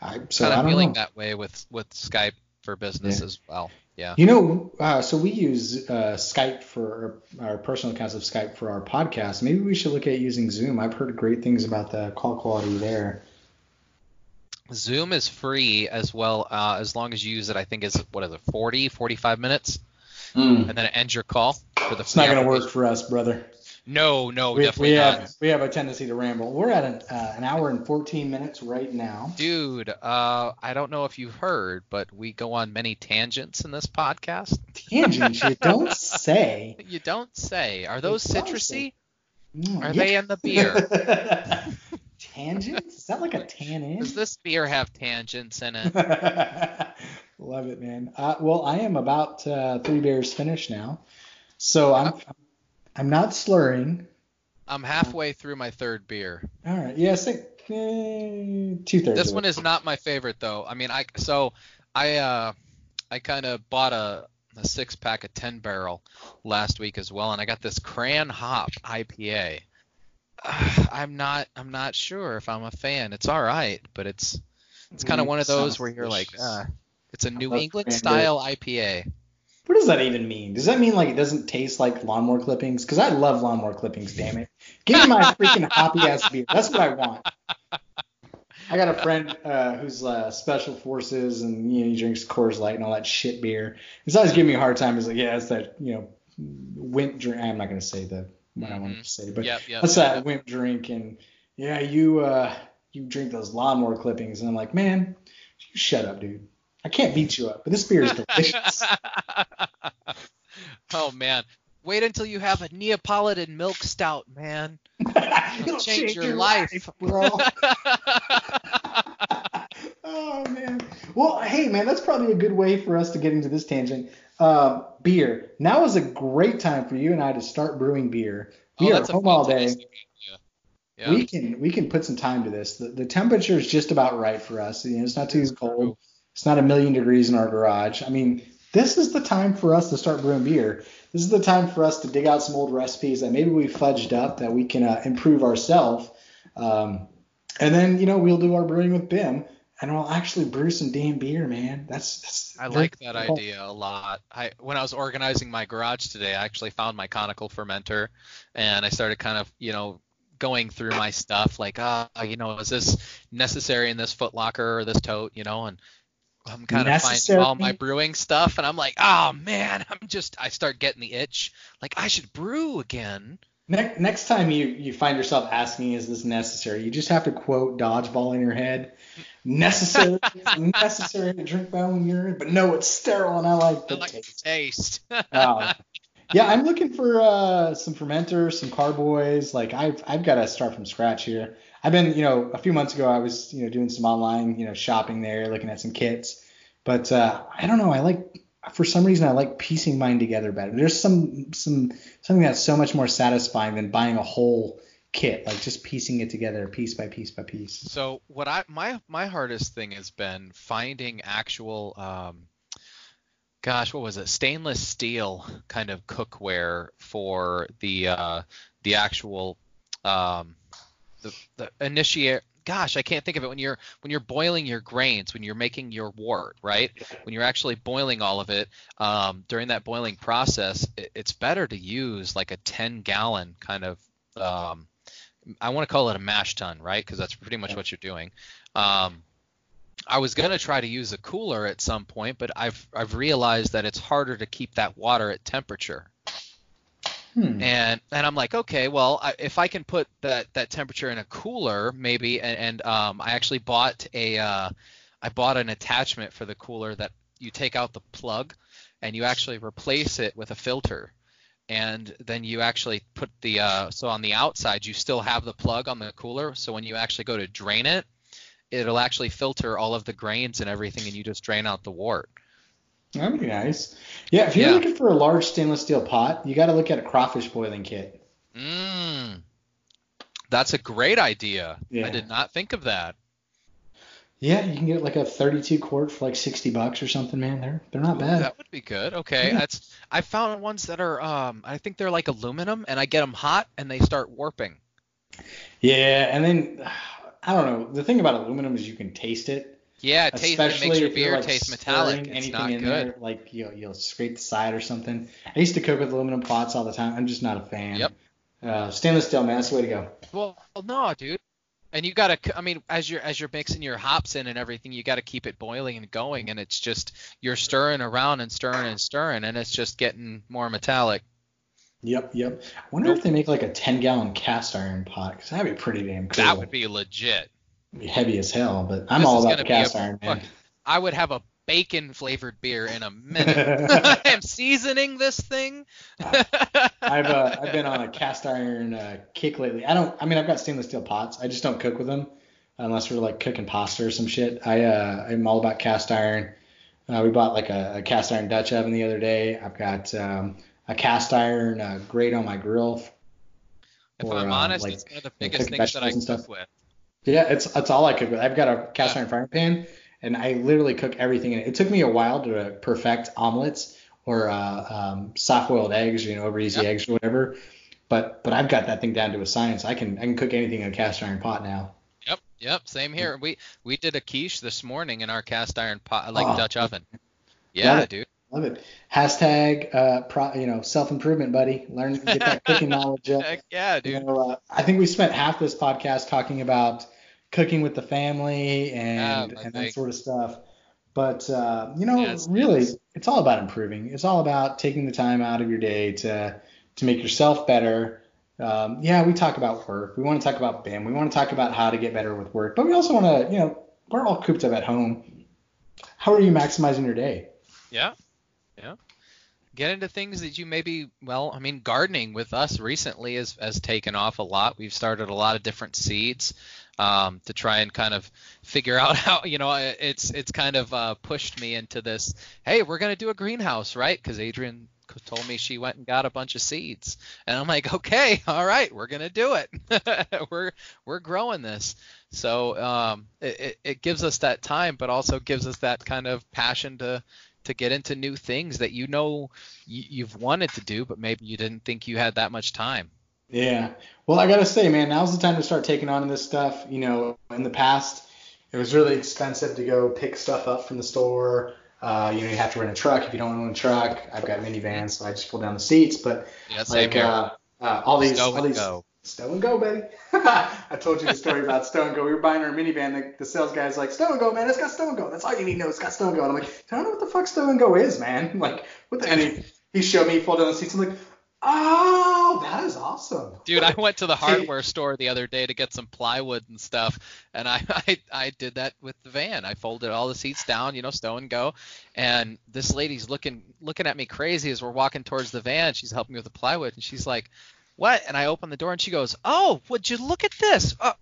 I, so kind I of feeling know. that way with with Skype for business Yeah. as well. Yeah. You know, uh, so we use uh, Skype for our, our personal accounts of Skype for our podcast. Maybe we should look at using Zoom. I've heard great things about the call quality there. Zoom is free as well uh, as long as you use it. I think is what is it, 40, 45 minutes, Mm. and then it ends your call for the. It's not going to work for us, brother. No, no, we, definitely we not. have we have a tendency to ramble. We're at an, uh, an hour and 14 minutes right now. Dude, uh, I don't know if you've heard, but we go on many tangents in this podcast. Tangents, you don't say. You don't say. Are those citrusy? Are yeah. they in the beer? Tangents? Is that like a tannin? Does this beer have tangents in it? Love it, man. Uh, well, I am about uh, three beers finished now, so I'm I'm not slurring. I'm halfway through my third beer. All right, yeah, say eh, two thirds. This one is not my favorite though. I mean, I so I uh I kind of bought a a six pack of 10 barrel last week as well, and I got this Cran Hop IPA. Uh, I'm not I'm not sure if I'm a fan. It's all right, but it's it's kind of Mm, one of those where you're like, uh, it's a New England style IPA. What does that even mean? Does that mean like it doesn't taste like lawnmower clippings? Because I love lawnmower clippings. Damn it! Give me my freaking hoppy ass beer. That's what I want. I got a friend uh, who's uh, special forces and you know he drinks Coors Light and all that shit beer. He's always giving me a hard time. He's like, yeah, it's that you know wimp drink. I'm not gonna say the what I wanted to say, but Yep, yep. that's that wimp drink and yeah, you uh, you drink those lawnmower clippings and I'm like, man, you shut up, dude. I can't beat you up, but this beer is delicious. oh man, wait until you have a Neapolitan milk stout, man. It'll change your life. bro. oh man. Well, hey man, that's probably a good way for us to get into this tangent. Uh, beer. Now is a great time for you and I to start brewing beer. We oh, are home all day. Yeah. We can we can put some time to this. The, the temperature is just about right for us. You know, it's not too cold. It's not a million degrees in our garage. I mean, this is the time for us to start brewing beer. This is the time for us to dig out some old recipes that maybe we fudged up that we can uh, improve ourselves. Um, and then you know we'll do our brewing with Bim, and we'll actually brew some damn beer, man. That's, that's I like that cool. idea a lot. I when I was organizing my garage today, I actually found my conical fermenter, and I started kind of you know going through my stuff like ah you know is this necessary in this Foot Locker or this tote you know and I'm kind of finding all my brewing stuff and I'm like oh man I'm just I start getting the itch like I should brew again. Ne- next time you, you find yourself asking, is this necessary? You just have to quote dodgeball in your head. Necessary, necessary to drink my own urine, but no, it's sterile and I like I the like the taste. taste. Oh. yeah, I'm looking for uh, some fermenters, some carboys. Like I've I've got to start from scratch here. I've been, you know, a few months ago I was, you know, doing some online, you know, shopping there, looking at some kits. But uh, I don't know. I like for some reason I like piecing mine together better. There's some some something that's so much more satisfying than buying a whole kit, like just piecing it together piece by piece by piece. So what I my my hardest thing has been finding actual um gosh what was it? Stainless steel kind of cookware for the uh the actual um the the initiate gosh I can't think of it. When you're when you're boiling your grains when you're making your wort right? When you're actually boiling all of it um during that boiling process it, it's better to use like a 10 gallon kind of um I want to call it a mash tun, right? Because that's pretty much what you're doing. Um, I was gonna try to use a cooler at some point, but I've I've realized that it's harder to keep that water at temperature. Hmm. And and I'm like, okay, well, I, if I can put that that temperature in a cooler, maybe, and, and um, I actually bought a uh, I bought an attachment for the cooler that you take out the plug, and you actually replace it with a filter and then you actually put the uh, so on the outside you still have the plug on the cooler so when you actually go to drain it it'll actually filter all of the grains and everything and you just drain out the wort That'd be nice. Yeah, if you're Yeah. looking for a large stainless steel pot, you got to look at a crawfish boiling kit. mm, that's a great idea Yeah. i did not think of that Yeah, you can get like a 32 quart for like 60 bucks or something, man. They're they're not Ooh, bad. that would be good okay Yeah. that's i found ones that are um i think they're like aluminum and i get them hot and they start warping Yeah, and then I don't know. The thing about aluminum is you can taste it. Yeah, it tastes. It Especially makes your if you're, beer like, taste metallic. It's anything not in good. there, like you'll, you'll scrape the side or something. I used to cook with aluminum pots all the time. I'm just not a fan. Yep. Uh, stainless steel, man, that's the way to go. Well, no, dude. And you gotta, I mean, as you're as you're mixing your hops in and everything, you gotta keep it boiling and going, and it's just you're stirring around and stirring and stirring, and it's just getting more metallic. Yep, yep. I wonder if they make like a 10 gallon cast iron pot, because that'd be pretty damn cool. That would be legit. Be heavy as hell, but I'm This all about the gonna be a cast iron, man. fuck- I would have a bacon flavored beer in a minute. I am seasoning this thing. I've uh, I've been on a cast iron uh, kick lately. I don't. I mean, I've got stainless steel pots. I just don't cook with them unless we're like cooking pasta or some shit. I uh, I'm all about cast iron. Uh, we bought like a, a cast iron Dutch oven the other day. I've got um, a cast iron uh, grate on my grill. if I'm uh, honest, like, it's one of the you know, biggest things that I cook stuff. with. Yeah, it's it's all I cook with. I've got a cast Yeah. iron frying pan, and I literally cook everything in it. It took me a while to perfect omelets or uh, um, soft boiled eggs, you know, over easy eggs or whatever. But but I've got that thing down to a science. I can I can cook anything in a cast iron pot now. Yep, yep, same here. We we did a quiche this morning in our cast iron pot, like Oh. Dutch oven. Yeah, dude. Love it. Hashtag uh, pro, you know self improvement, buddy. Learn get that cooking knowledge up. Heck yeah, You dude. know, uh, I think we spent half this podcast talking about cooking with the family and, Yeah, and that sort of stuff. But uh, you know, Yes, really, yes. it's all about improving. It's all about taking the time out of your day to to make yourself better. Um, yeah, we talk about work. We want to talk about BIM. We want to talk about how to get better with work. But we also want to, you know, we're all cooped up at home. How are you maximizing your day? Yeah. Yeah. Get into things that you maybe well, I mean gardening with us recently has has taken off a lot. We've started a lot of different seeds um, to try and kind of figure out how you know it's it's kind of uh, pushed me into this. Hey, we're gonna do a greenhouse, right? Because Adriene told me she went and got a bunch of seeds, and I'm like, okay, all right, we're gonna do it. we're we're growing this. So um, it, it, it gives us that time, but also gives us that kind of passion to to get into new things that you know you've wanted to do, but maybe you didn't think you had that much time. Yeah. Well, I gotta say, man, now's the time to start taking on this stuff. You know, in the past, it was really expensive to go pick stuff up from the store. Uh, you know, you have to rent a truck if you don't own a truck. I've got minivans, so I just pull down the seats. But Yeah, same like here. uh, uh, all these, Stow all these go. stow and go, baby. I told you the story about stow and go. We were buying our minivan. The, the sales guy's like, stow and go, man. It's got stow and go. That's all you need to know. It's got stow and go. And I'm like, I don't know what the fuck stow and go is, man. Like, what the? And he, he showed me, he pulled down the seats. I'm like, oh, that is awesome. Dude, I went to the hardware store the other day to get some plywood and stuff, and I, I I did that with the van. I folded all the seats down, you know, stow and go. And this lady's looking looking at me crazy as we're walking towards the van. She's helping me with the plywood, and she's like, "What?" And I open the door, and she goes, "Oh, would you look at this? Uh,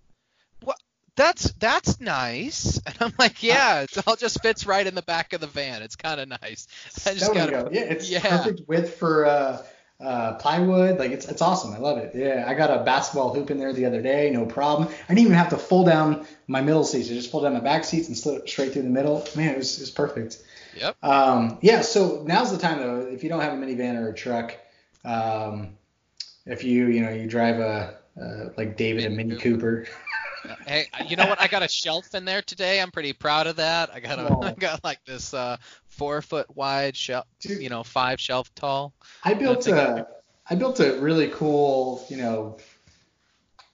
what? That's that's nice." And I'm like, "Yeah, it all just fits right in the back of the van. It's kind of nice." I just gotta- go. Yeah, it's yeah. perfect width for uh, uh, plywood. Like it's it's awesome. I love it. Yeah, I got a basketball hoop in there the other day, no problem. I didn't even have to fold down my middle seats. I just fold down my back seats and slid it straight through the middle. Man, it was it was perfect. Yep. Um, yeah. So now's the time though. If you don't have a minivan or a truck, um, if you you know you drive a uh, like David a Mini Cooper. Hey, you know what? I got a shelf in there today. I'm pretty proud of that. I got a, Oh. I got like this uh, four foot wide shelf, Dude. you know, five shelf tall. I built a I built a really cool, you know,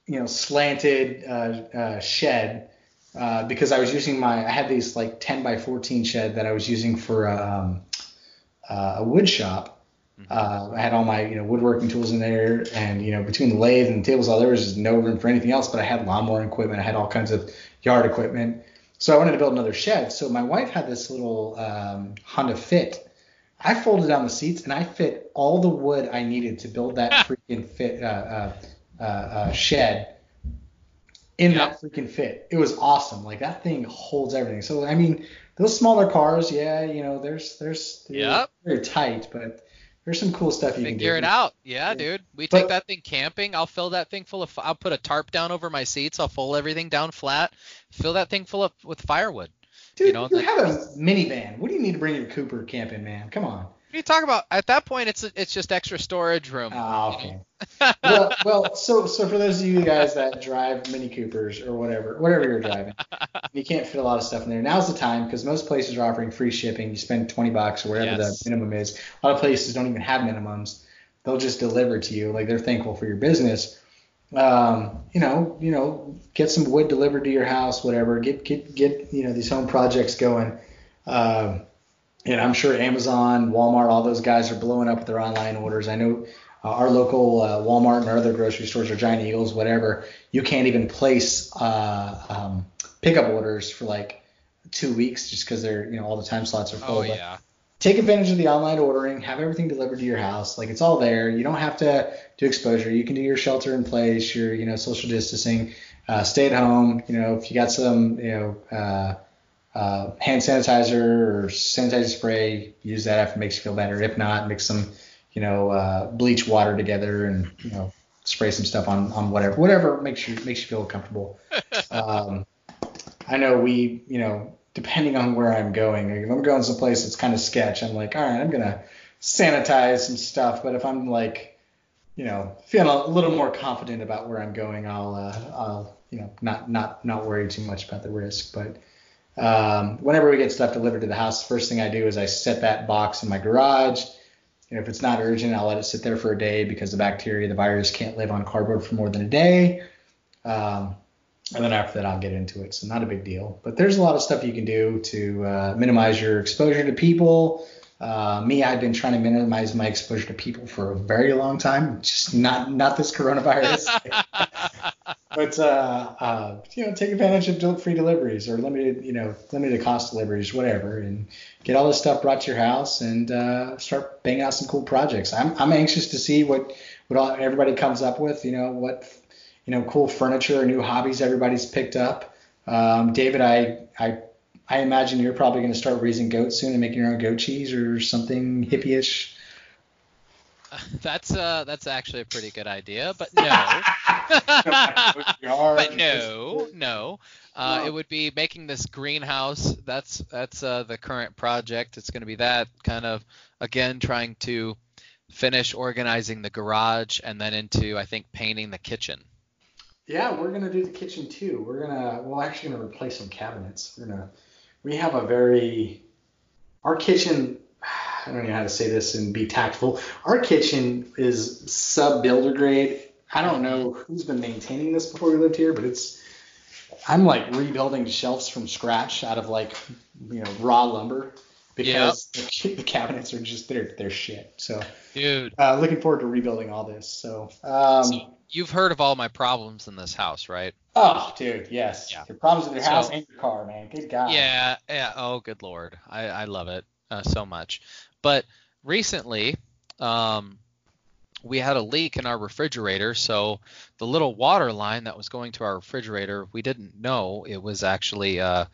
you know, slanted uh, uh, shed uh, because I was using my I had these like 10 by 14 shed that I was using for um, uh, a wood shop. Uh, I had all my you know woodworking tools in there, and you know between the lathe and the table saw, there was just no room for anything else. But I had lawnmower equipment, I had all kinds of yard equipment. So I wanted to build another shed. So my wife had this little um, Honda Fit. I folded down the seats and I fit all the wood I needed to build that freaking fit uh, uh, uh, uh, shed in Yeah. that freaking fit. It was awesome. Like that thing holds everything. So I mean, those smaller cars, yeah, you know, there's there's they're Yep. tight, but there's some cool stuff you Figure can it out. Yeah, Yeah. dude. We But- take that thing camping. I'll fill that thing full of. I'll put a tarp down over my seats. I'll fold everything down flat. Fill that thing full of with firewood. Dude, you you, know, the- have a minivan. What do you need to bring your Cooper camping, man? Come on. What are you talking about? At that point, it's it's just extra storage room. Oh, okay. well, well, so so for those of you guys that drive Mini Coopers or whatever, whatever you're driving, you can't fit a lot of stuff in there. Now's the time because most places are offering free shipping. You spend 20 bucks or whatever Yes. the minimum is. A lot of places don't even have minimums. They'll just deliver to you. Like they're thankful for your business. Um, you know, you know, get some wood delivered to your house, whatever. Get get get you know these home projects going. Um, and I'm sure Amazon, Walmart, all those guys are blowing up with their online orders. I know uh, our local uh, Walmart and our other grocery stores or Giant Eagles, whatever, you can't even place uh, um, pickup orders for like two weeks just because they're you know all the time slots are full. Oh But yeah. take advantage of the online ordering, have everything delivered to your house. Like it's all there. You don't have to do exposure. You can do your shelter in place, your you know social distancing, uh, stay at home. You know if you got some you know uh, hand sanitizer or sanitizer spray, use that if it makes you feel better. If not, mix some you know uh, bleach water together and you know spray some stuff on on whatever whatever makes you makes you feel comfortable. Um, I know we, you know, depending on where I'm going, if I'm going someplace that's kind of sketch, I'm like, all right, I'm gonna sanitize some stuff. But if I'm like, you know, feeling a little more confident about where I'm going, I'll, uh, I'll, you know, not not not worry too much about the risk. But um, whenever we get stuff delivered to the house, the first thing I do is I set that box in my garage. Know, if it's not urgent, I'll let it sit there for a day because the bacteria, the virus can't live on cardboard for more than a day. Um, and then after that, I'll get into it. So not a big deal. But there's a lot of stuff you can do to uh, minimize your exposure to people. Uh, me, I've been trying to minimize my exposure to people for a very long time. Just not not this coronavirus. but uh, uh, you know, take advantage of free deliveries or limited, you know, limited cost deliveries, whatever, and get all this stuff brought to your house and uh, start banging out some cool projects. I'm I'm anxious to see what what all, everybody comes up with. You know, what you know, cool furniture new hobbies everybody's picked up. Um, David, I I I imagine you're probably going to start raising goats soon and making your own goat cheese or something hippie-ish. That's uh that's actually a pretty good idea, but no. but no, no. Uh, It would be making this greenhouse. That's that's uh, the current project. It's going to be that kind of again trying to finish organizing the garage and then into I think painting the kitchen. Yeah, we're gonna do the kitchen too. We're gonna we're actually gonna replace some cabinets. We're gonna we have a very our kitchen. I don't know how to say this and be tactful. Our kitchen is sub builder grade. I don't know who's been maintaining this before we lived here, but it's I'm like rebuilding shelves from scratch out of like you know raw lumber because the, the cabinets are just they're they're shit. So Dude, uh, looking forward to rebuilding all this. So um, So- you've heard of all my problems in this house, right? Oh, dude, yes. Yeah. Your problems with your house So- and your car, man. Good God. Yeah, yeah. Oh, good lord, I I love it uh, so much. But recently, um, we had a leak in our refrigerator, so the little water line that was going to our refrigerator, we didn't know. It was actually uh,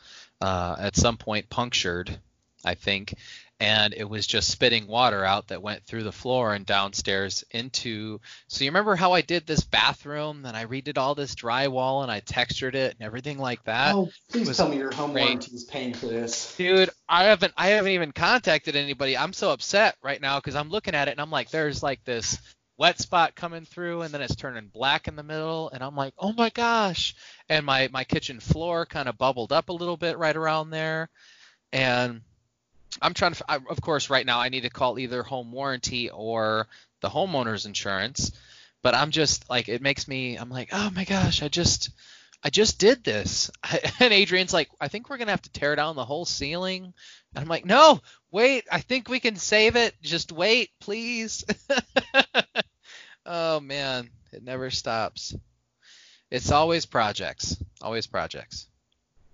uh, at some point punctured, I think, and it was just spitting water out that went through the floor and downstairs into. So you remember how I did this bathroom and I redid all this drywall and I textured it and everything like that? Oh, please was tell me your home great. warranty is paying for this. Dude, I haven't I haven't even contacted anybody. I'm so upset right now because I'm looking at it and I'm like, there's like this wet spot coming through and then it's turning black in the middle and I'm like, oh my gosh. And my my kitchen floor kind of bubbled up a little bit right around there, and I'm trying to. I, of course, right now I need to call either home warranty or the homeowner's insurance. But I'm just like, it makes me. I'm like, oh my gosh, I just. I just did this. And Adriene's like, I think we're going to have to tear down the whole ceiling. And I'm like, no, wait, I think we can save it. Just wait, please. oh, man. It never stops. It's always projects. Always projects.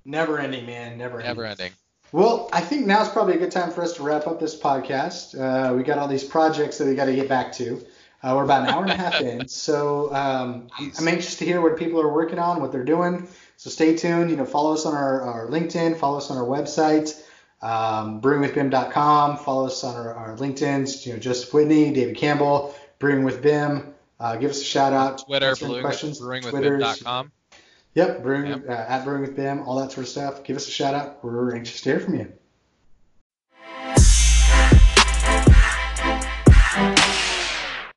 Never ending, man. Never ending. Never ending. Well, I think now's probably a good time for us to wrap up this podcast. Uh, we got all these projects that we got to get back to. Uh, we're about an hour and a half in, so um, I'm, anxious to hear what people are working on, what they're doing. So stay tuned. You know, follow us on our, our LinkedIn, follow us on our website, um, brewingwithbim.com. Follow us on our, our LinkedIn's. You know, Joseph Whitney, David Campbell, Brewing with Bim. Uh, give us a shout out. Twitter, brewing, questions. brewingwithbim.com. Yep, brewing Yep. Uh, at brewing with Bim, all that sort of stuff. Give us a shout out. We're anxious to hear from you.